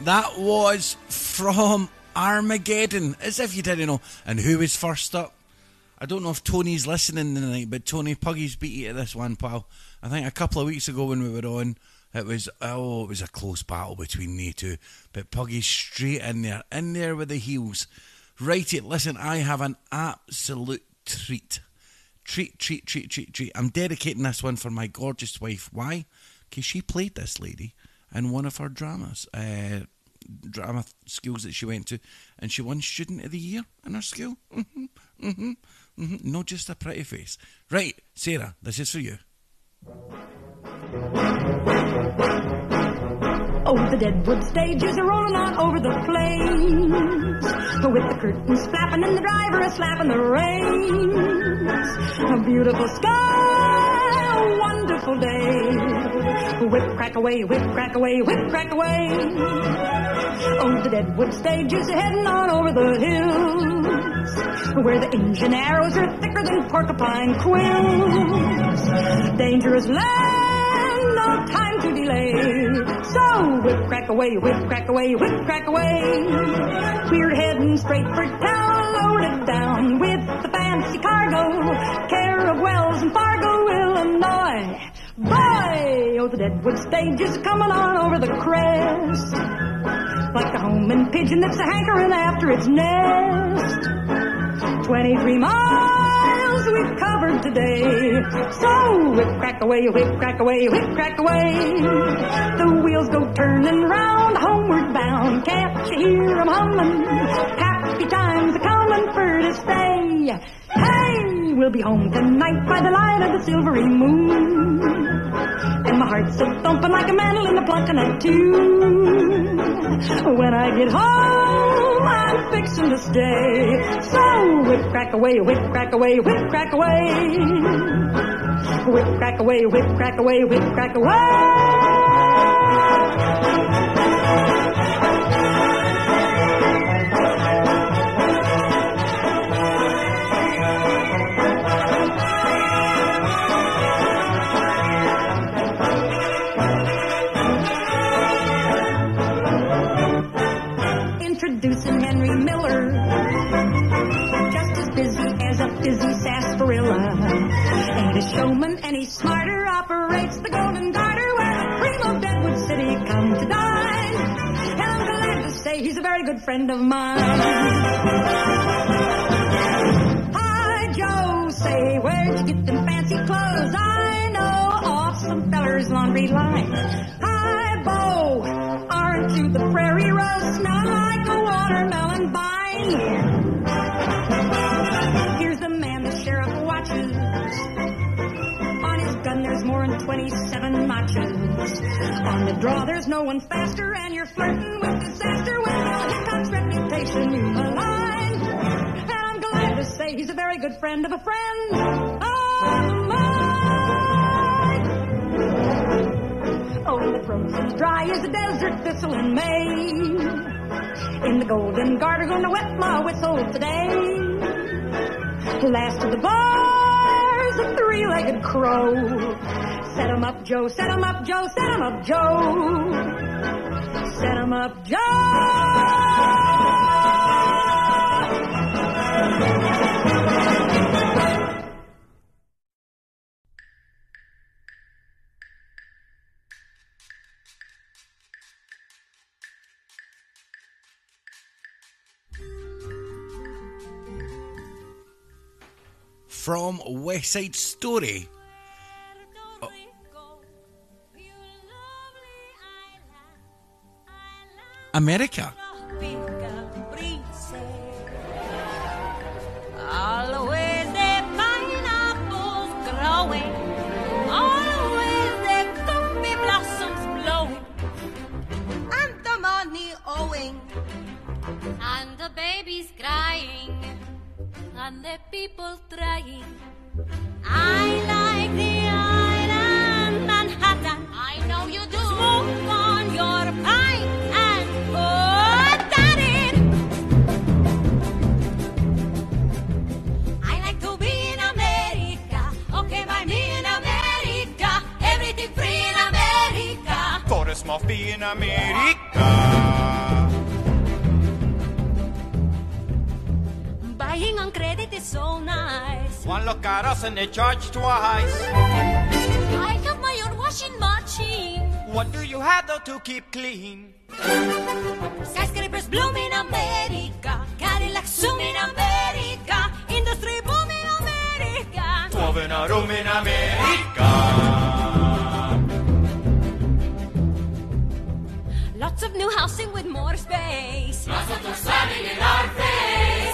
That was from Armageddon, as if you didn't know. And who was first up? I don't know if Tony's listening tonight, but Tony Puggy's beat you to this one, pal. I think a couple of weeks ago when we were on, it was oh, it was a close battle between me two. But Puggy's straight in there, in there with the heels. Righty, listen, I have an absolute treat. Treat, treat, treat, treat, treat. I'm dedicating this one for my gorgeous wife. Why? Because she played this lady in one of her dramas, uh, drama schools that she went to, and she won Student of the Year in her school. hmm hmm hmm Not just a pretty face. Right, Sarah, this is for you. Oh, the Deadwood stages are rolling on over the plains. With the curtains flapping and the driver is slapping the reins. A beautiful sky, a wonderful day. Whip crack away, whip crack away, whip crack away. Oh, the Deadwood stage is heading on over the hills. where the engine arrows are thicker than porcupine quills. Dangerous land, no time to delay. So whip crack away, whip crack away, whip crack away. We're heading straight for town, loaded down with the fancy cargo. Care of Wells and Fargo, Illinois. Boy, oh, the Deadwood stage is coming on over the crest. Like a homing pigeon that's a hankering after its nest. 23 miles we've covered today. So whip crack away, whip crack away, whip crack away. The wheels go turning round, homeward bound. Can't you hear 'em humming? Happy times are coming for to stay. Hey, we'll be home tonight by the light of the silvery moon. And my heart's a thumping like a mandolin a plunking a tune. When I get home, I'm fixing to stay. So whip crack away, whip crack away, whip crack away. Whip crack away, whip crack away, whip crack Introducing any smarter, operates the Golden Garter where the cream of Deadwood City come to dine. And I'm glad to say he's a very good friend of mine. Hi, Joe, say, where'd you get them fancy clothes? I know off some feller's laundry line. Hi, Bo, aren't you the prairie rose? Smell like a watermelon vine. 27 notches. On the draw, there's no one faster, and you're flirting with disaster when Bill Hickok's reputation you malign. And I'm glad to say he's a very good friend of a friend of mine. Oh, the frozen's dry as a desert thistle in May. In the golden garter, gonna wet my whistle today. Last of the bars, a three-legged crow. Set 'em up, Joe, Set 'em up, Joe, set 'em up, Joe. Set 'em up, Joe. From West Side Story. Oh. America. And the baby's crying, and the people trying. I like the island Manhattan. I know you do. Smoke on your pine and put that in. I like to be in America. Okay, by me in America. Everything free in America. Forrest must be in America. One look at us and they charge twice. I have my own washing machine. What do you have though to keep clean? Skyscrapers bloom in America. Cadillacs zoom in America. Industry boom in America. Twelve in a room in America. Lots of new housing with more space. Lots of them slamming in our face.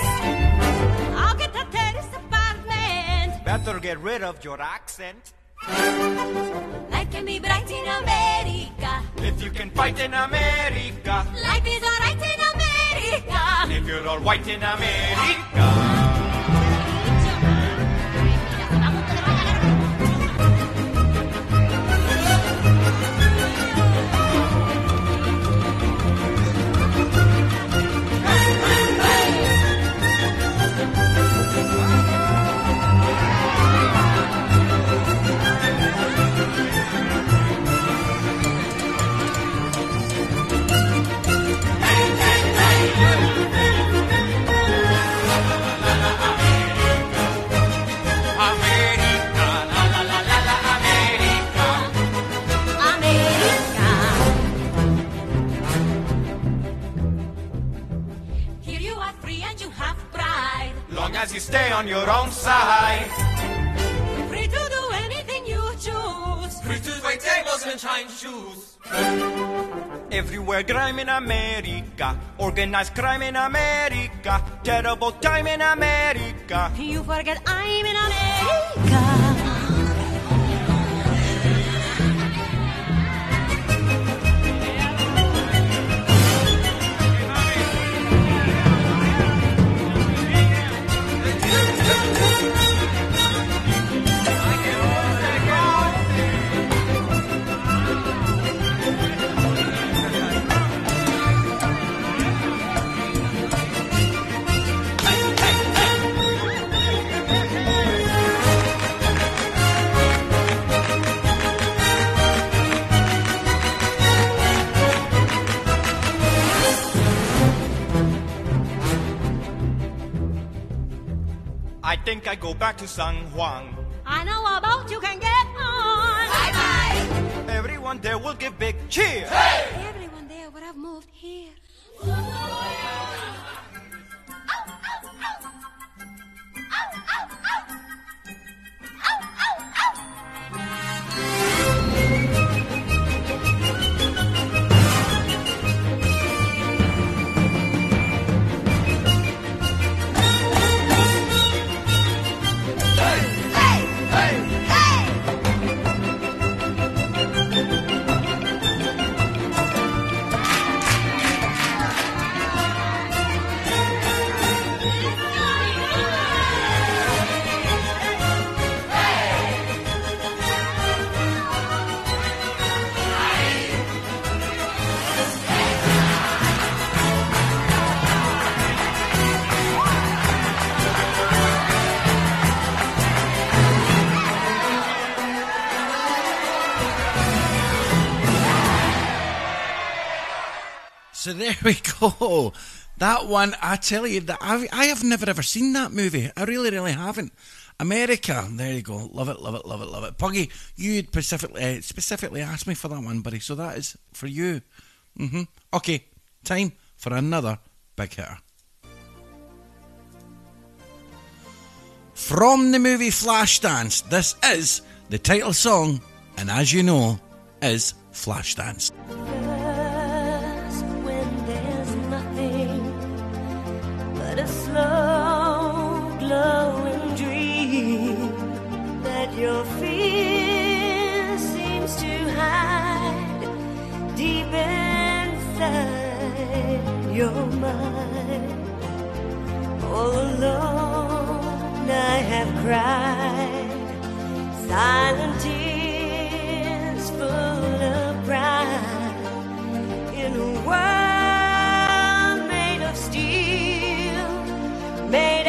Better get rid of your accent. Life can be bright in America. If you can fight in America. Life is alright in America. If you're all white in America. you have pride. Long as you stay on your own side. Tables and shine shoes. Everywhere crime in America, organized crime in America, terrible time in America. You forget I'm in America. Think I go back to San Juan. I know about you can get on. Bye bye. Everyone there will give big cheer. Everyone there we go. That one, I tell you, that I, I have never ever seen that movie. I really, really haven't. America, there you go. Love it, love it, love it, love it. Puggy, you specifically uh, specifically asked me for that one, buddy. So that is for you. Mm-hmm. Okay, time for another big hitter. From the movie Flashdance, this is the title song, and as you know, is Flashdance. Inside your mind. All alone, I have cried silent tears full of pride in a world made of steel, made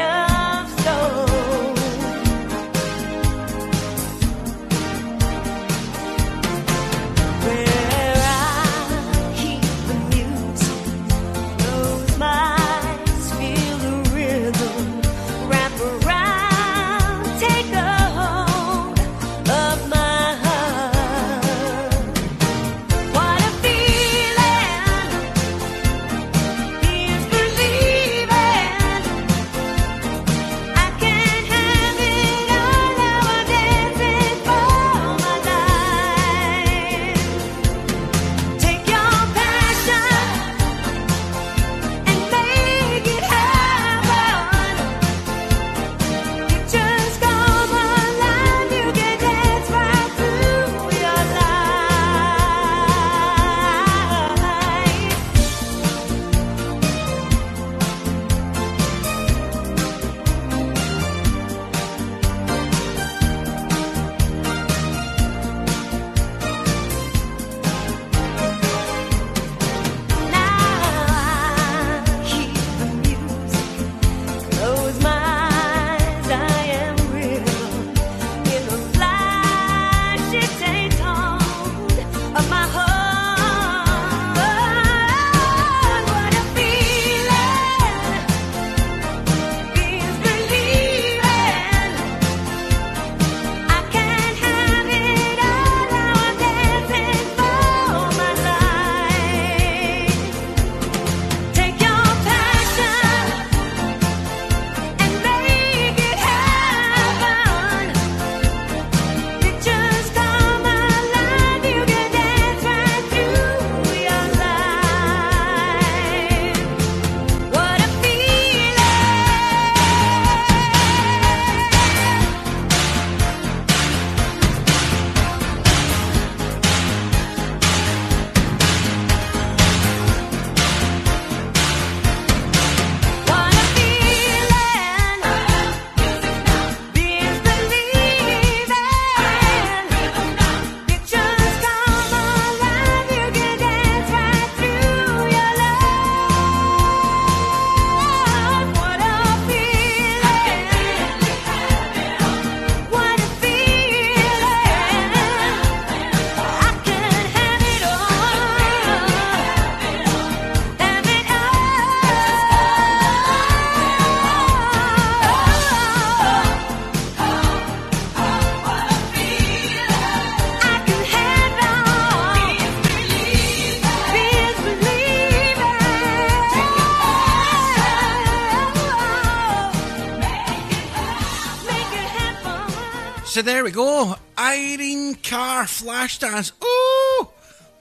So there we go. Irene Cara Flashdance. Oh,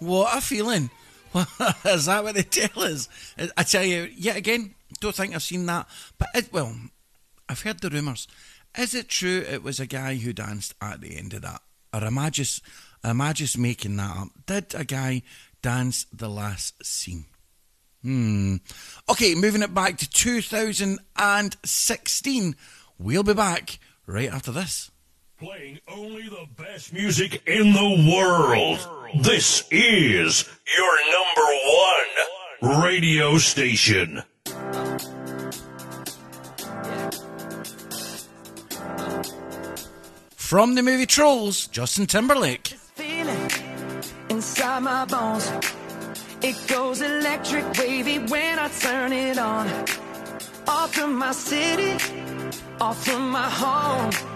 what a feeling. [LAUGHS] Is that what they tell us? I tell you, yet again, don't think I've seen that. But, it, well, I've heard the rumours. Is it true it was a guy who danced at the end of that? Or am I just, am I just making that up? Did a guy dance the last scene? Hmm. Okay, moving it back to 2016. We'll be back right after this. Playing only the best music in the world. This is your number one radio station. From the movie Trolls, Justin Timberlake. feeling inside my bones. It goes electric wavy when I turn it on. Off from my city, off from my home.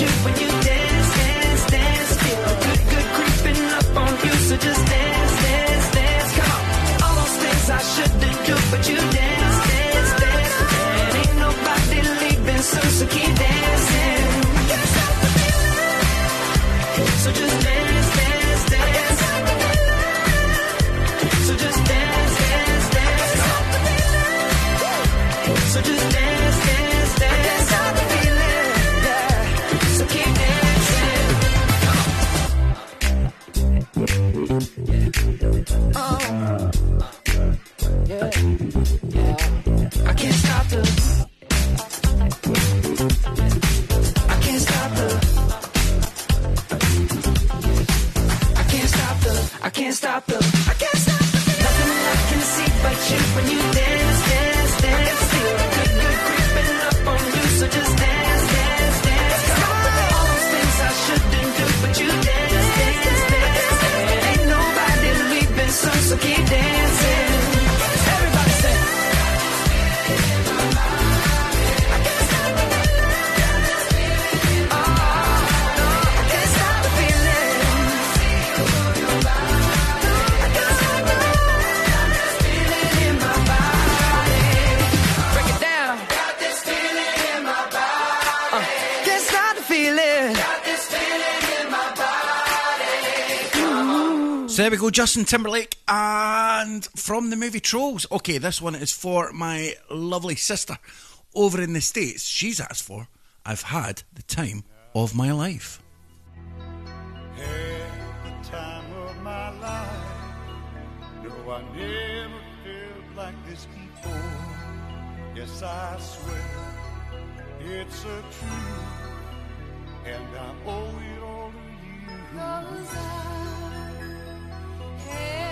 You when you dance, dance, dance. Feel a good, good creeping up on you. So just So there we go, Justin Timberlake, and from the movie Trolls. Okay, this one is for my lovely sister over in the States. She's asked for I've had the time of my life. Had the time of my life. No, I never felt like this before. Yes, I swear it's a truth, and I owe it all to you. Hey.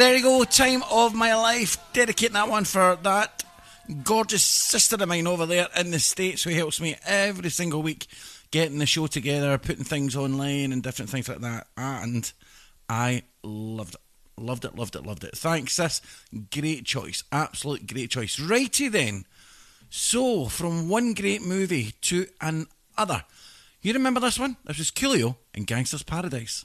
There you go, time of my life. Dedicating that one for that gorgeous sister of mine over there in the States who helps me every single week getting the show together, putting things online and different things like that. And I loved it. Loved it, loved it, loved it. Thanks, sis. Great choice. Absolute great choice. Righty then. So, from one great movie to another. You remember this one? This was Coolio in Gangsta's Paradise.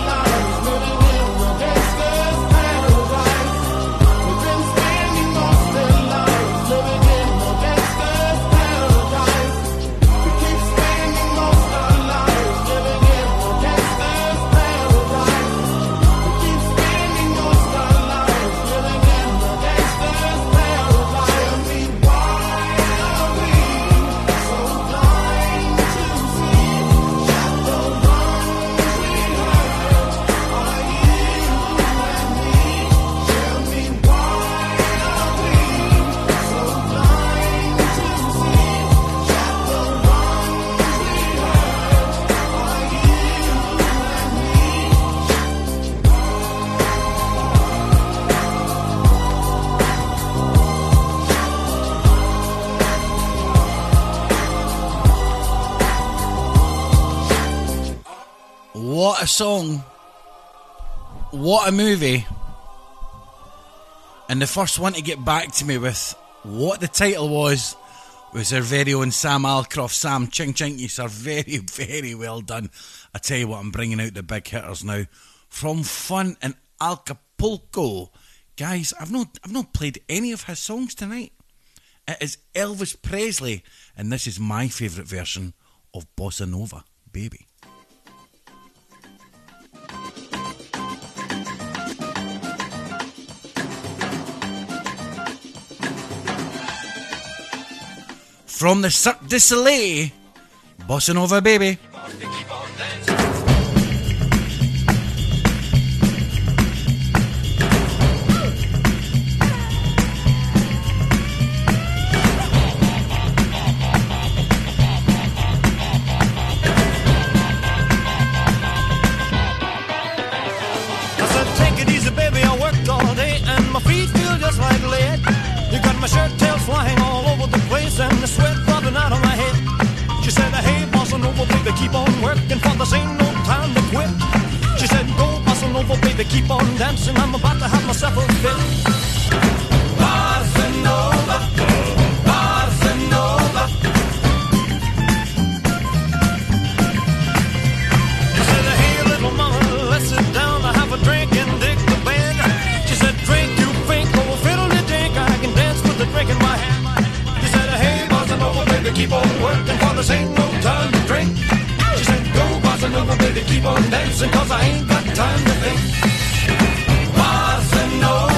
What a song. What a movie. And the first one to get back to me with what the title was was our very own Sam Alcroft. Sam, ching ching, you sir, [LAUGHS] very, very well done. I tell you what, I'm bringing out the big hitters now. From Fun in Acapulco. Guys, I've not I've not played any of his songs tonight. It is Elvis Presley, and this is my favourite version of Bossa Nova, baby. From the Cirque du Soleil, Bossa Nova, baby. I said, take it easy, baby. I worked all day and my feet feel just like lead. You got my shirt tails flying all over the and the sweat dropping out of my head. She said, hey, bossa nova, baby, keep on working for this ain't no time to quit. She said, go, bossa nova, baby, keep on dancing. I'm about to have myself a fit. Keep on working, for this ain't no time to drink. She said, go, bossa nova, baby, keep on dancing, cause I ain't got time to think. Bossa nova,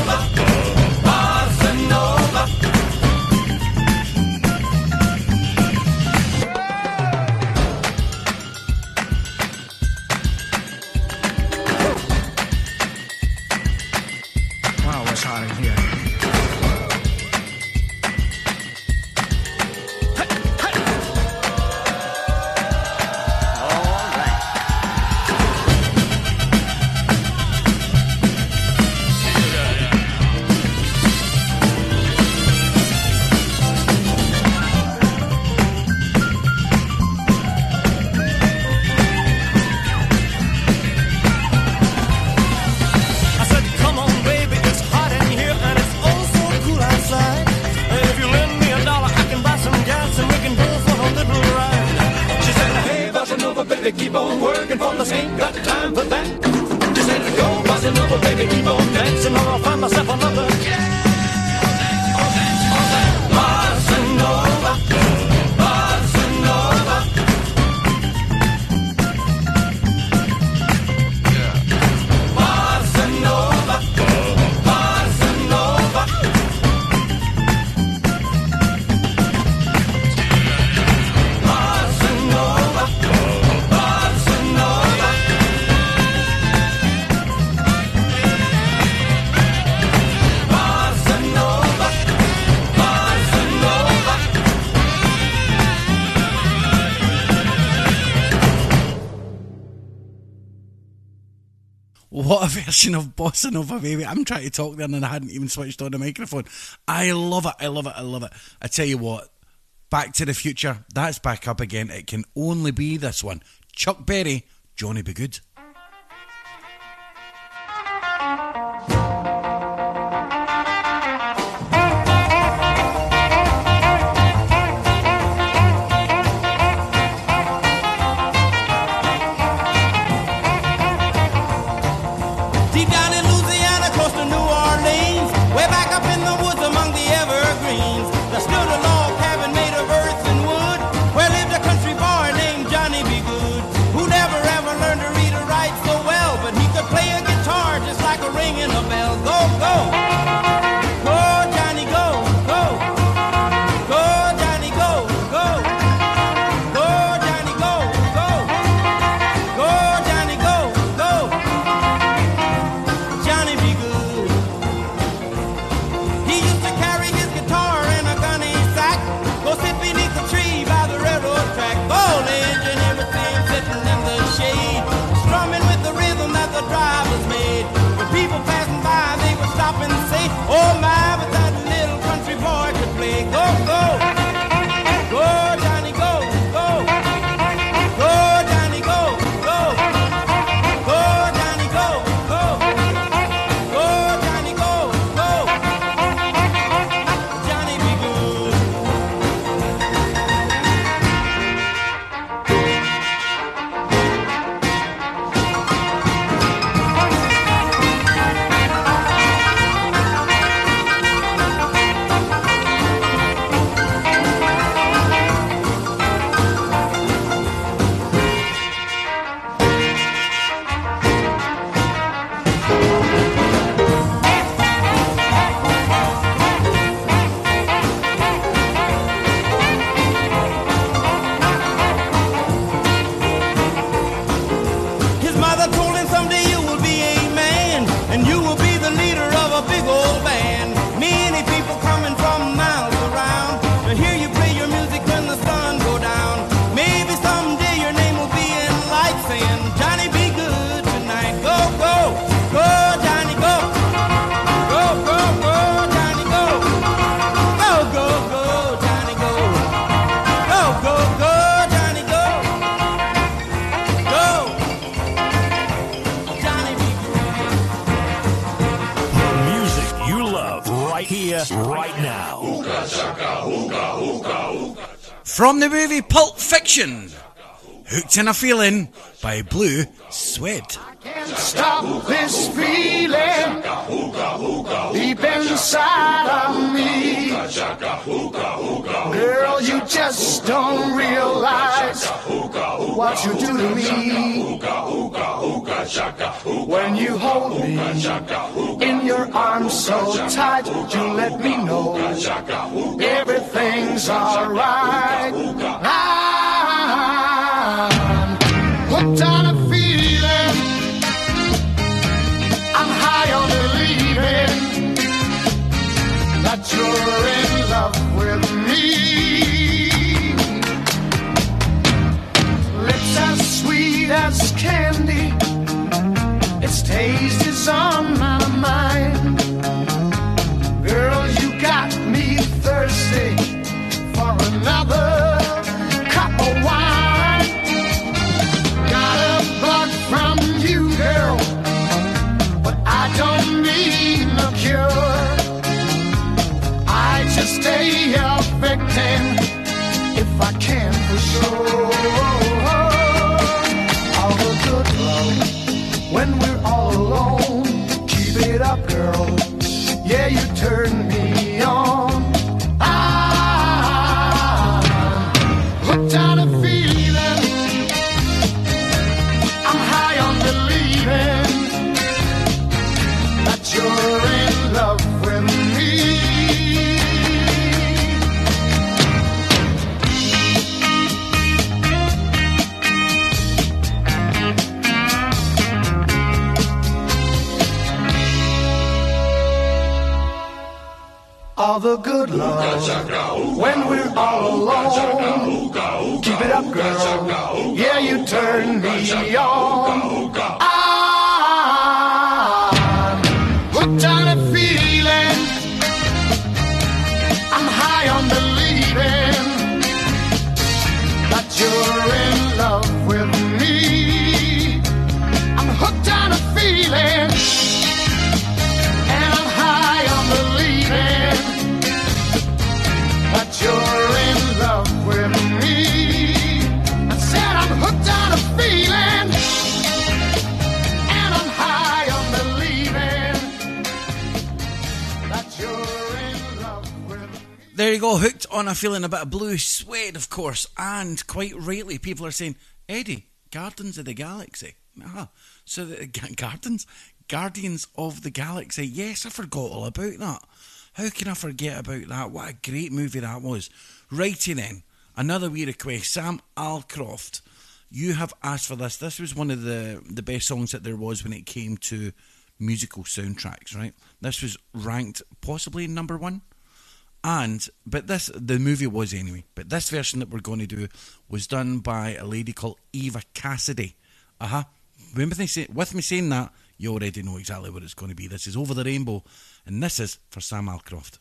version of Bossa Nova Baby. I'm trying to talk there and I hadn't even switched on the microphone. I love it. I love it. I love it. I tell you what, Back to the Future, that's back up again. It can only be this one. Chuck Berry, Johnny B. Goode. selection. Hooked in a Feeling by Blue Swede. Can't stop this feeling deep inside of me. Girl, you just don't realize what you do to me. When you hold me in your arms so tight, you let me know everything's alright. When we're all alone. Keep it up, girl. Yeah, you turn me on. I'm hooked on a feeling. I'm high on believing that you're in love with me. I'm hooked on a feeling. There you go, hooked on a feeling a bit of Blue Swede, of course, and quite rightly, people are saying, Eddie, Guardians of the Galaxy. Ah, so the [LAUGHS] Gardens, Guardians of the Galaxy. Yes, I forgot all about that. How can I forget about that? What a great movie that was. Righty then, another wee request. Sam Alcroft, you have asked for this. This was one of the the best songs that there was when it came to musical soundtracks. Right, this was ranked possibly number one. And but this the movie was anyway. But this version that we're going to do was done by a lady called Eva Cassidy. Uh huh. With me, say, with me saying that, you already know exactly what it's going to be. This is Over the Rainbow, and this is for Sam Alcroft.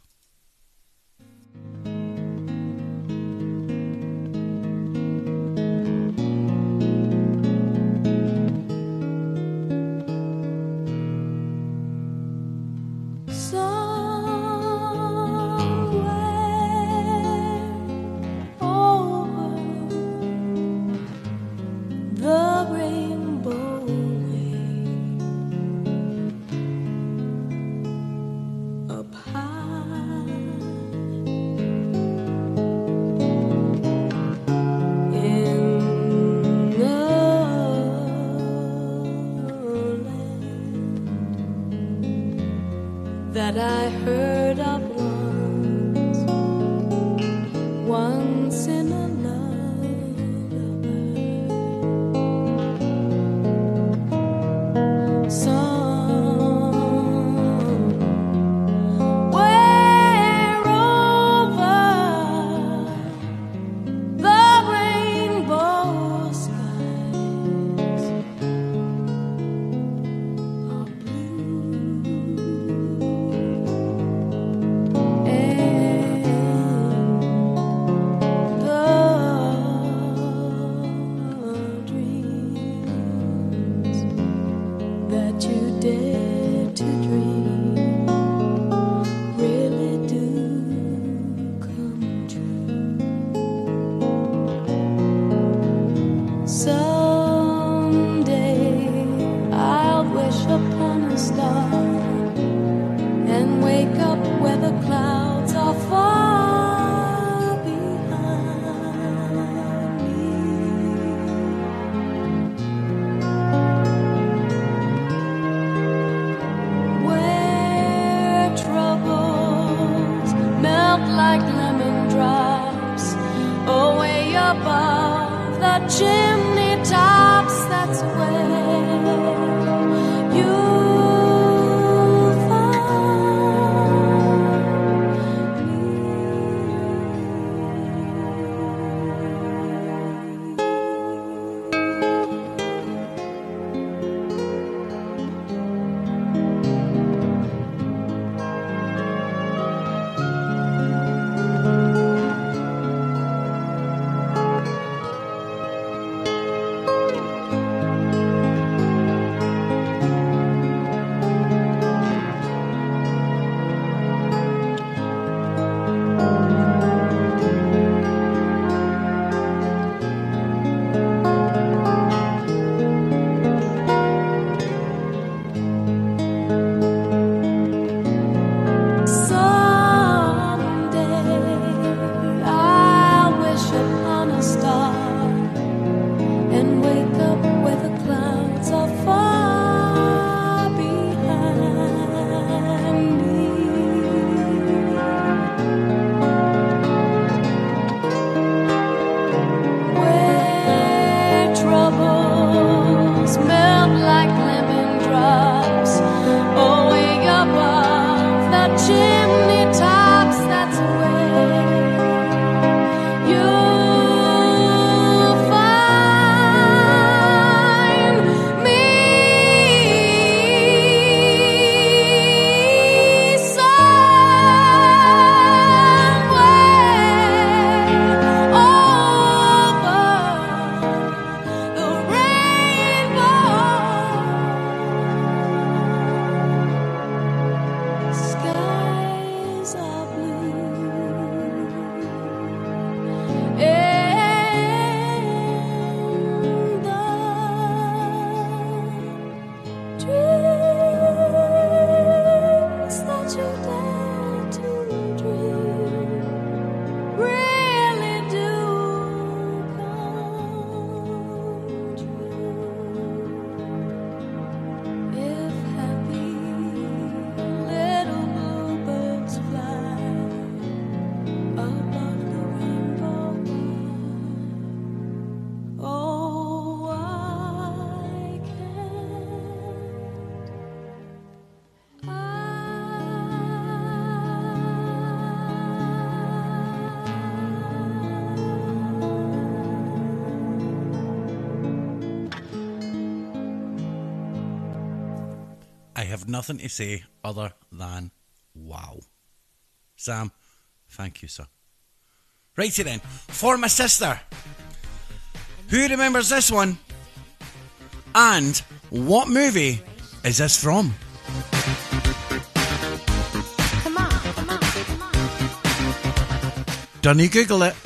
Nothing to say other than wow. Sam, thank you, sir. Righty then, for my sister. Who remembers this one? And what movie is this from? Come on, come on, come on. Don't you Google it.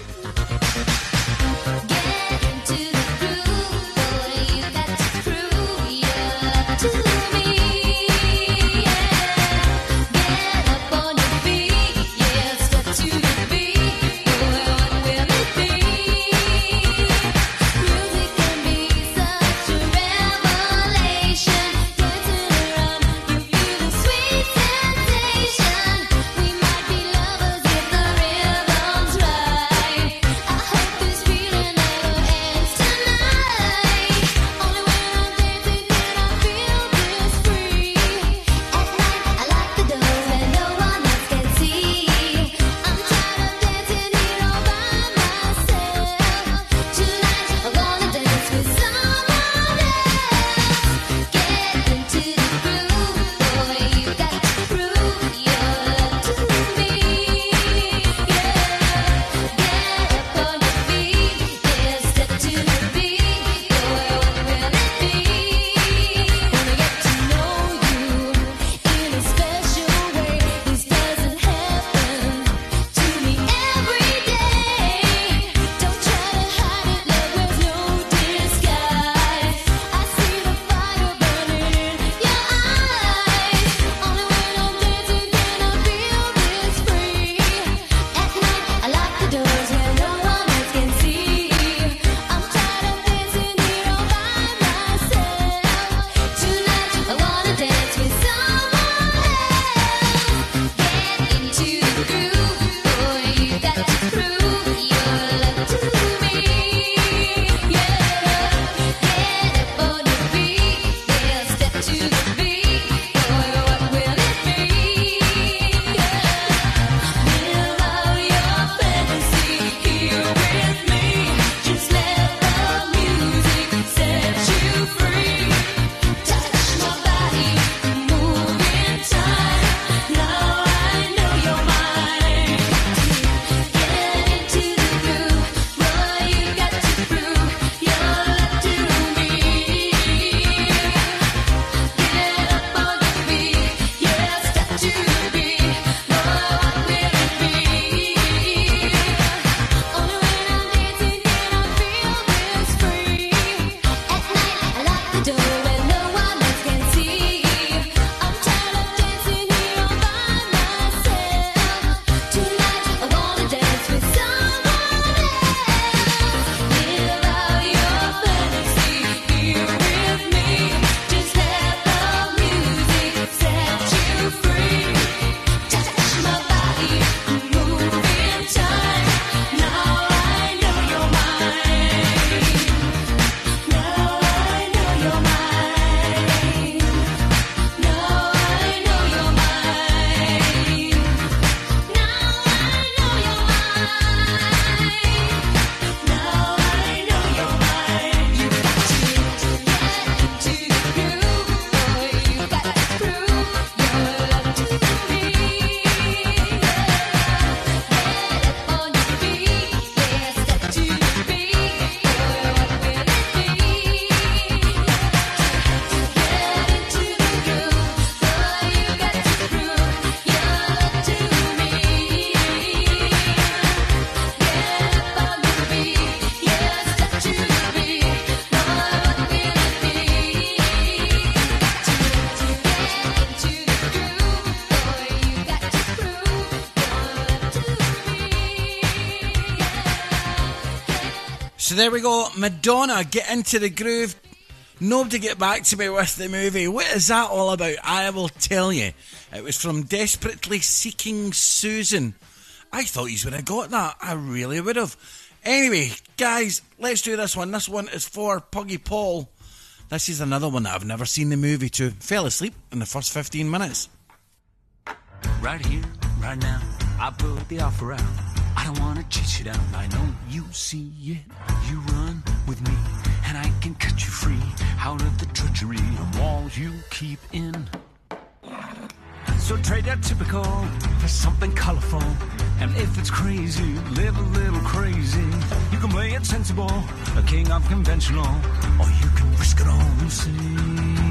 There we go. Madonna, get into the groove. Nobody get back to me with the movie. What is that all about? I will tell you. It was from Desperately Seeking Susan. I thought you would have got that. I really would have. Anyway, guys, let's do this one. This one is for Puggy Paul. This is another one that I've never seen the movie to. Fell asleep in the first 15 minutes. Right here, right now, I put the offer out. I don't wanna chase you down. I know you see it. You run with me, and I can cut you free out of the treachery of walls you keep in. So trade that typical for something colorful. And if it's crazy, live a little crazy. You can play it sensible, a king of conventional, or you can risk it all and see.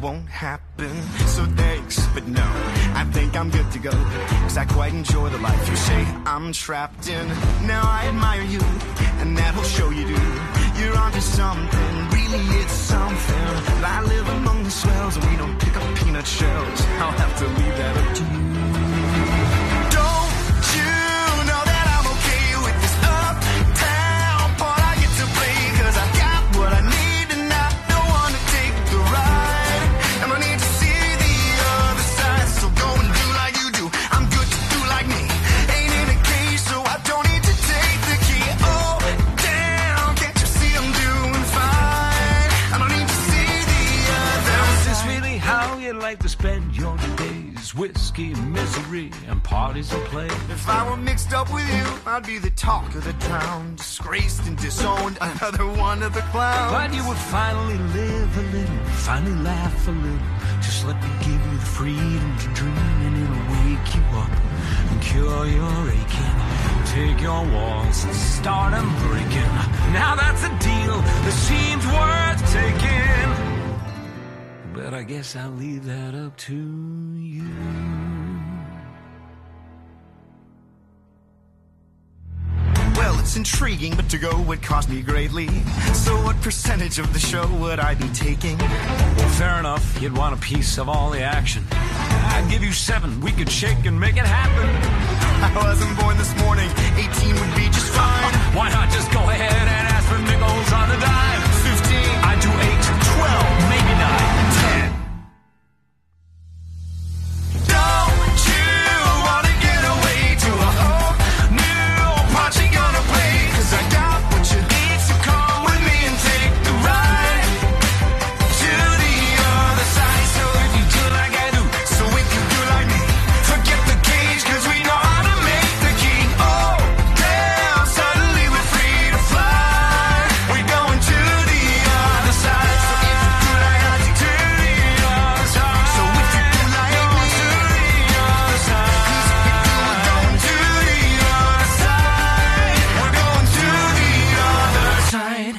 Won't happen. So thanks, but no, I think I'm good to go. Cause I quite enjoy the life you say I'm trapped in. Now I admire you, and that'll show you do. You're onto something, really it's something. I live among the swells, and we don't pick up peanut shells. I'll have to leave that up to you. Whiskey, misery, and parties and play. If I were mixed up with you, I'd be the talk of the town, disgraced and disowned, another one of the clowns. But you would finally live a little, finally laugh a little. Just let me give you the freedom to dream, and it'll wake you up and cure your aching. Take your walls and start 'em breaking. Now that's a deal that seems worth taking. But I guess I'll leave that up to you. Well, it's intriguing, but to go would cost me greatly. So, what percentage of the show would I be taking? Well, fair enough. You'd want a piece of all the action. I'd give you seven. We could shake and make it happen. [LAUGHS] I wasn't born this morning. 18 would be just fine. Why not just go ahead and ask for nickels on the dime?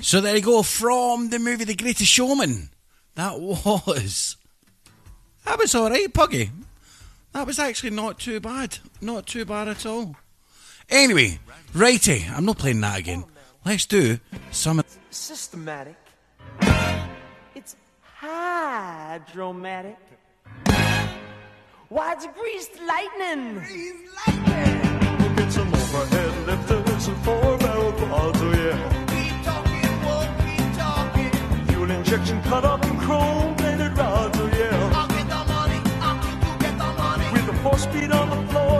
So there you go, from the movie The Greatest Showman. That was. That was alright, Puggy. That was actually not too bad. Not too bad at all. Anyway, righty, I'm not playing that again. Let's do some. Systematic. It's hydromatic. Why, it's greased lightning. We'll get some overhead lifters and four barrel quads, oh yeah. Fuel injection cut up in chrome plated rods, oh yeah. With a four speed on the floor,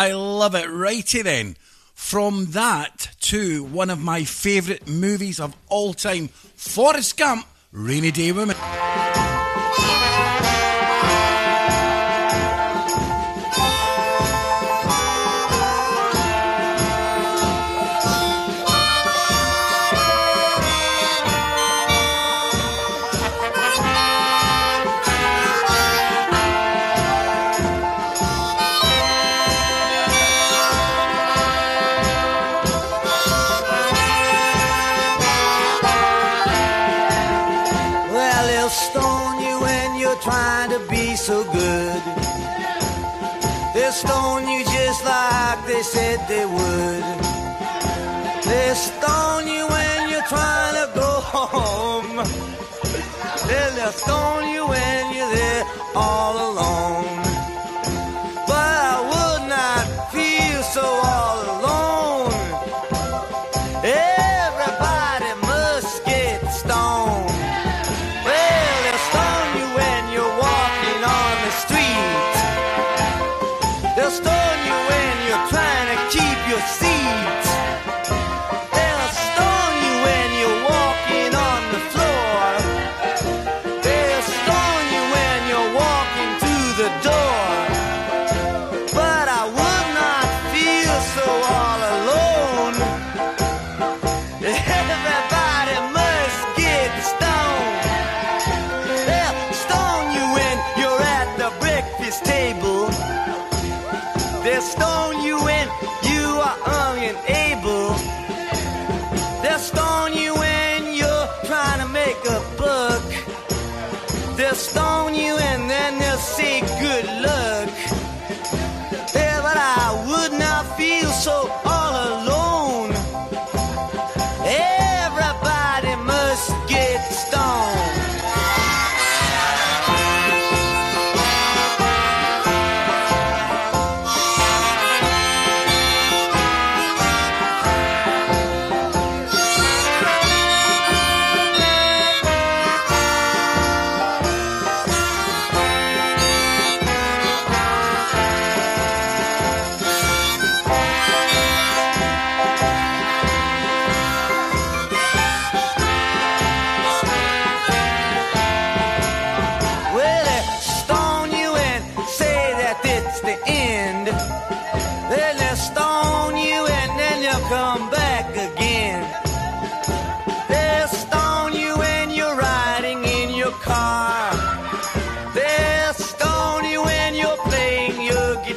I love it. Righty then. From that to one of my favourite movies of all time, Forrest Gump, Rainy Day Woman.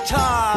guitar.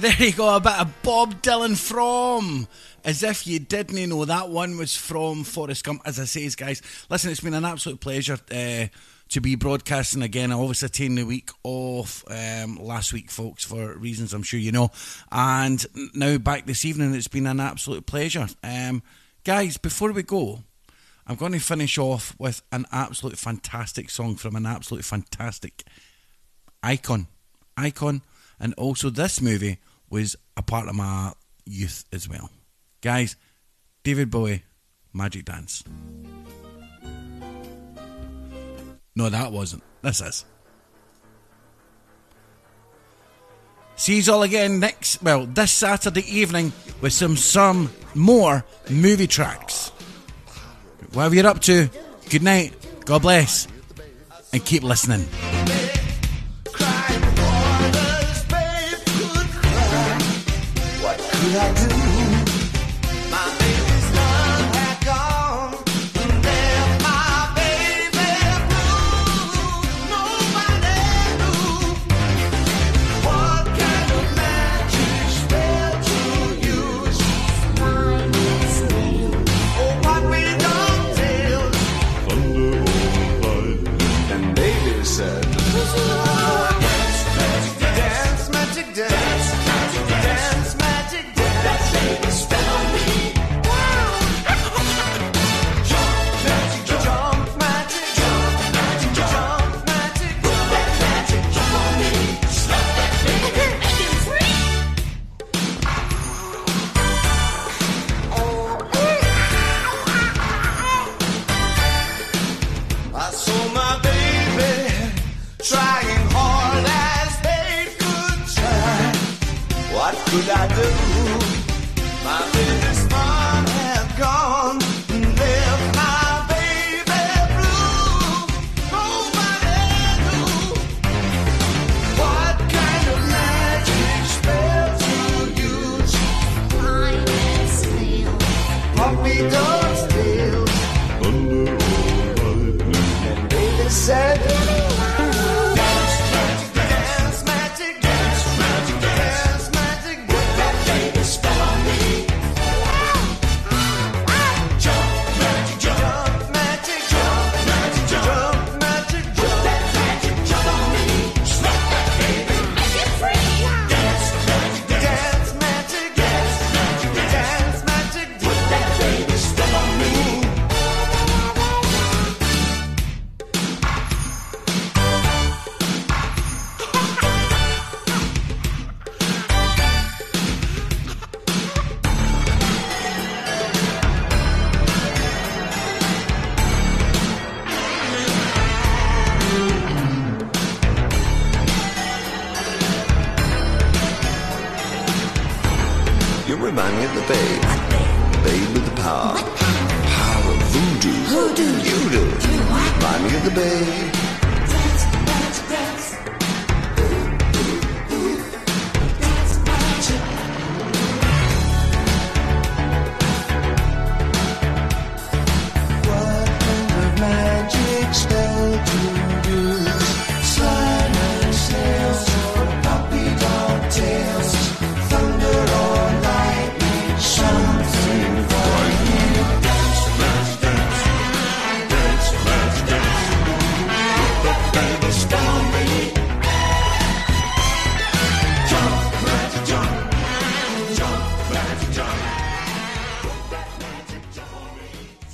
there you go, a bit of Bob Dylan from. As if you didn't know that one was from Forrest Gump. As I say, guys, listen, it's been an absolute pleasure uh, to be broadcasting again. I obviously taken the week off um, last week, folks, for reasons I'm sure you know. And now back this evening, it's been an absolute pleasure. Um, guys, before we go, I'm going to finish off with an absolute fantastic song from an absolute fantastic icon. Icon and also this movie was a part of my youth as well. Guys, David Bowie, Magic Dance. No, that wasn't. This is. See you all again next, well, this Saturday evening with some some more movie tracks. Whatever you're up to, good night, God bless, and keep listening. house.